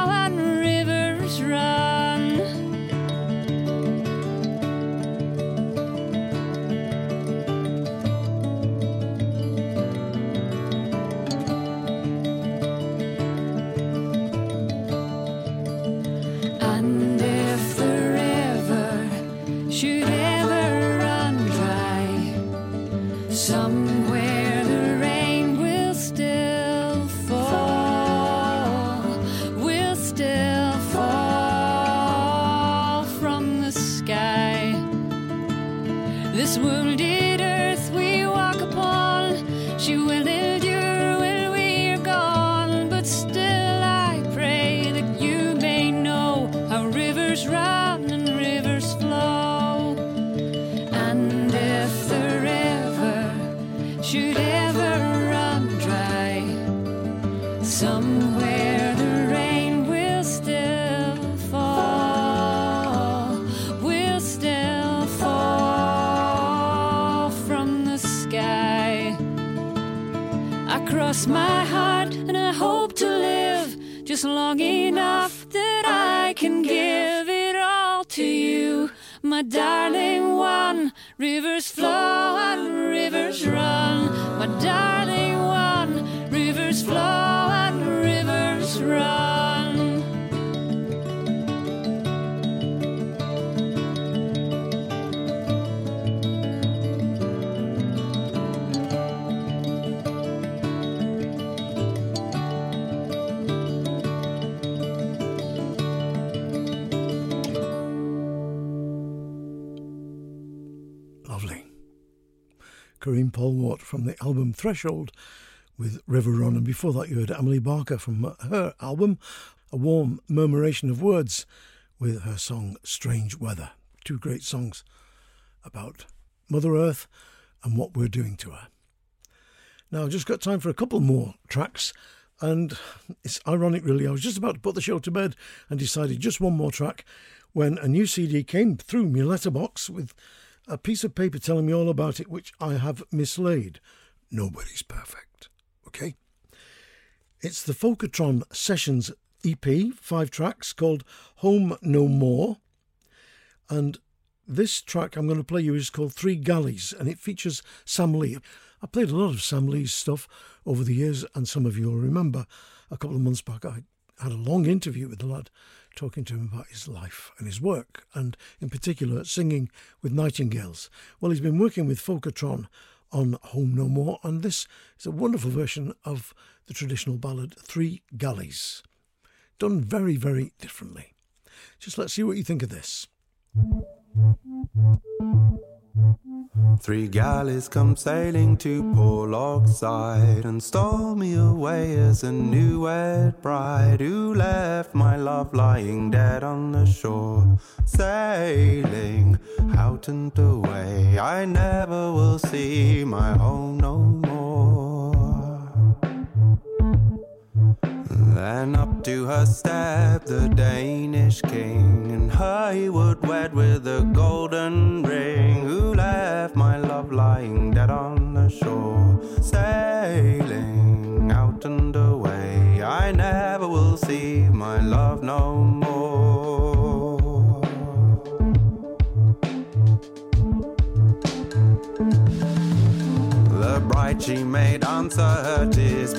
Karine Polwart from the album Threshold with River Run. And before that, you heard Emily Barker from her album, A Warm Murmuration of Words, with her song Strange Weather. Two great songs about Mother Earth and what we're doing to her. Now, I've just got time for a couple more tracks. And it's ironic, really. I was just about to put the show to bed and decided just one more track when a new CD came through my letterbox with a piece of paper telling me all about it, which I have mislaid. Nobody's perfect. Okay? It's the Folketron Sessions EP, five tracks called Home No More. And this track I'm going to play you is called Three Galleys and it features Sam Lee. I played a lot of Sam Lee's stuff over the years, and some of you will remember a couple of months back I had a long interview with the lad talking to him about his life and his work, and in particular singing with nightingales. Well, he's been working with Folketron on Home No More, and this is a wonderful version of the traditional ballad Three Galleys, done very, very differently. Just let's see what you think of this. Three galleys come sailing to Porlock side and stole me away as a new wed bride who left my love lying dead on the shore. Sailing out and away, I never will see my home no Then up to her stepped the Danish king, and her he would wed with a golden ring, who left my love lying dead on the shore, sailing out and away. I never will see my love no more. The bride she made answer her tis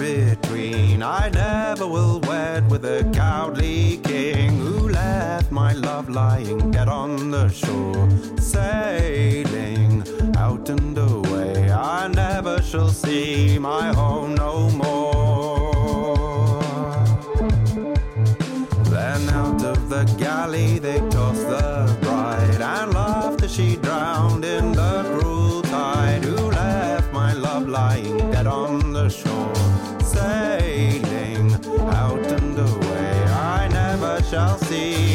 between. I never will wed with a cowardly king who left my love lying dead on the shore, sailing out and away. I never shall see my home no more. Then out of the galley they tossed the bride and laughed as she drowned in the cruel tide. Who left my love lying dead on the shore, see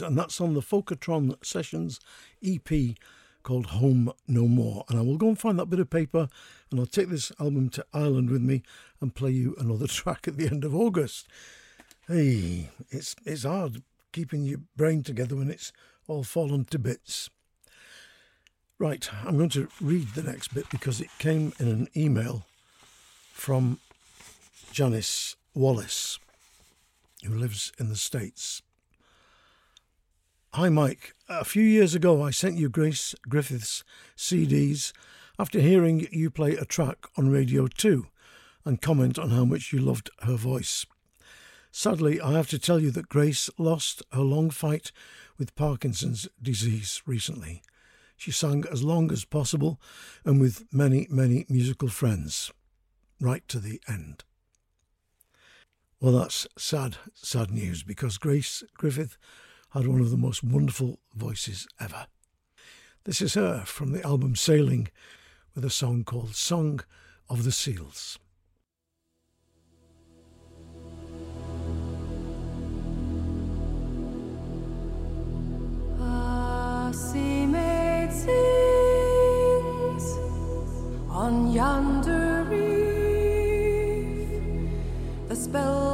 And that's on the Folketron Sessions EP called Home No More. And I will go and find that bit of paper and I'll take this album to Ireland with me and play you another track at the end of August. Hey, it's it's hard keeping your brain together when it's all fallen to bits. Right, I'm going to read the next bit because it came in an email from Janice Wallace who lives in the States. Hi, Mike. A few years ago, I sent you Grace Griffith's CDs after hearing you play a track on Radio 2 and comment on how much you loved her voice. Sadly, I have to tell you that Grace lost her long fight with Parkinson's disease recently. She sang as long as possible and with many, many musical friends, right to the end. Well, that's sad, sad news because Grace Griffith had one of the most wonderful voices ever. This is her from the album Sailing with a song called Song of the Seals. A sea maid sings on yonder reef, the spellbound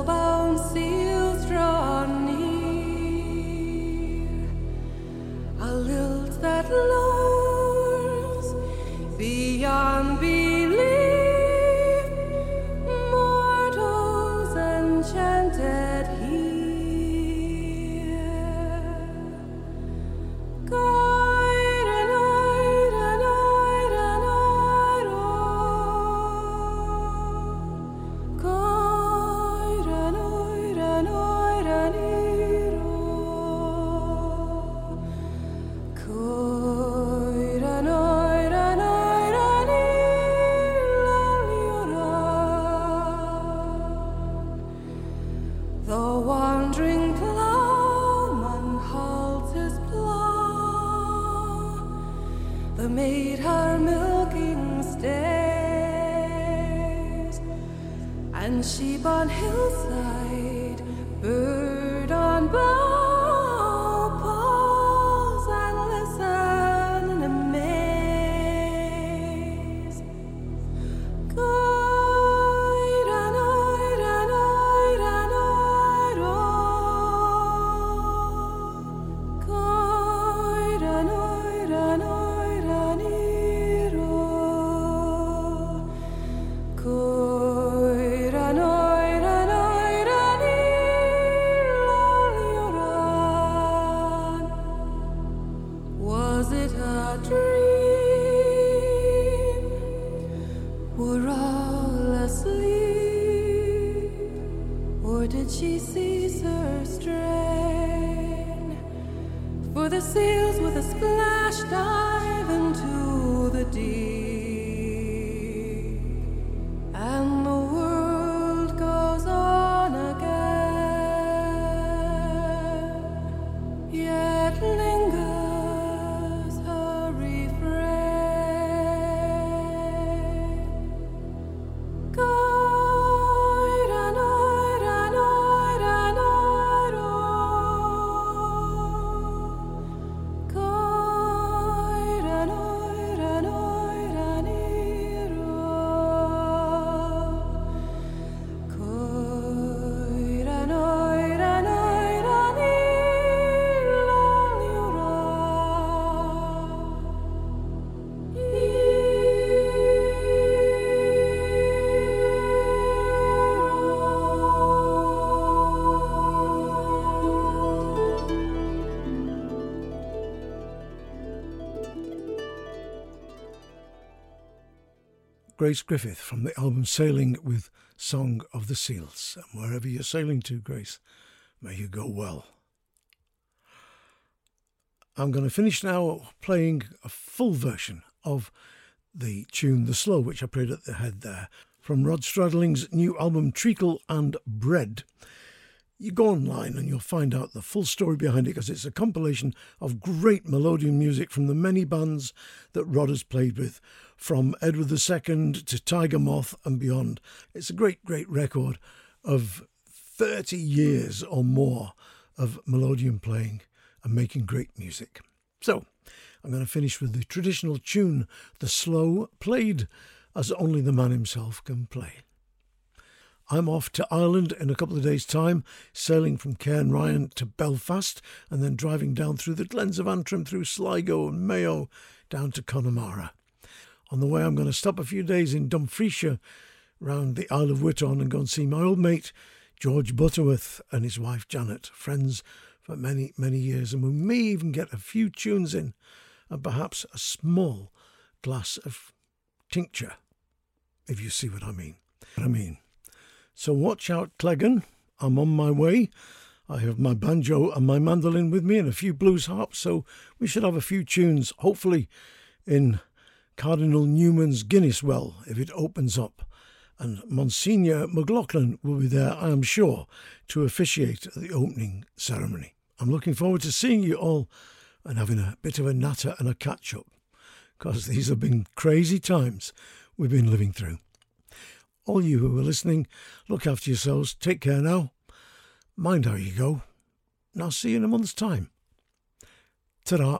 Grace Griffith from the album Sailing with Song of the Seals. And wherever you're sailing to, Grace, may you go well. I'm going to finish now playing a full version of the tune The Slow, which I played at the head there, from Rod Stradling's new album Treacle and Bread. You go online and you'll find out the full story behind it because it's a compilation of great melodeon music from the many bands that Rod has played with, from Edward II to Tiger Moth and beyond. It's a great, great record of 30 years or more of melodeon playing and making great music. So, I'm going to finish with the traditional tune, The Slow, played as only the man himself can play. I'm off to Ireland in a couple of days' time, sailing from Cairnryan to Belfast and then driving down through the glens of Antrim, through Sligo and Mayo, down to Connemara. On the way, I'm going to stop a few days in Dumfriesshire, round the Isle of Wight and go and see my old mate, George Butterworth, and his wife Janet, friends for many, many years, and we may even get a few tunes in and perhaps a small glass of tincture, if you see what I mean. What I mean. So watch out, Cleggan. I'm on my way. I have my banjo and my mandolin with me and a few blues harps, so we should have a few tunes, hopefully, in Cardinal Newman's Guinness Well if it opens up. And Monsignor McLaughlin will be there, I am sure, to officiate at the opening ceremony. I'm looking forward to seeing you all and having a bit of a natter and a catch up, because these have been crazy times we've been living through. All you who are listening, look after yourselves. Take care now. Mind how you go. And I'll see you in a month's time. Ta-da.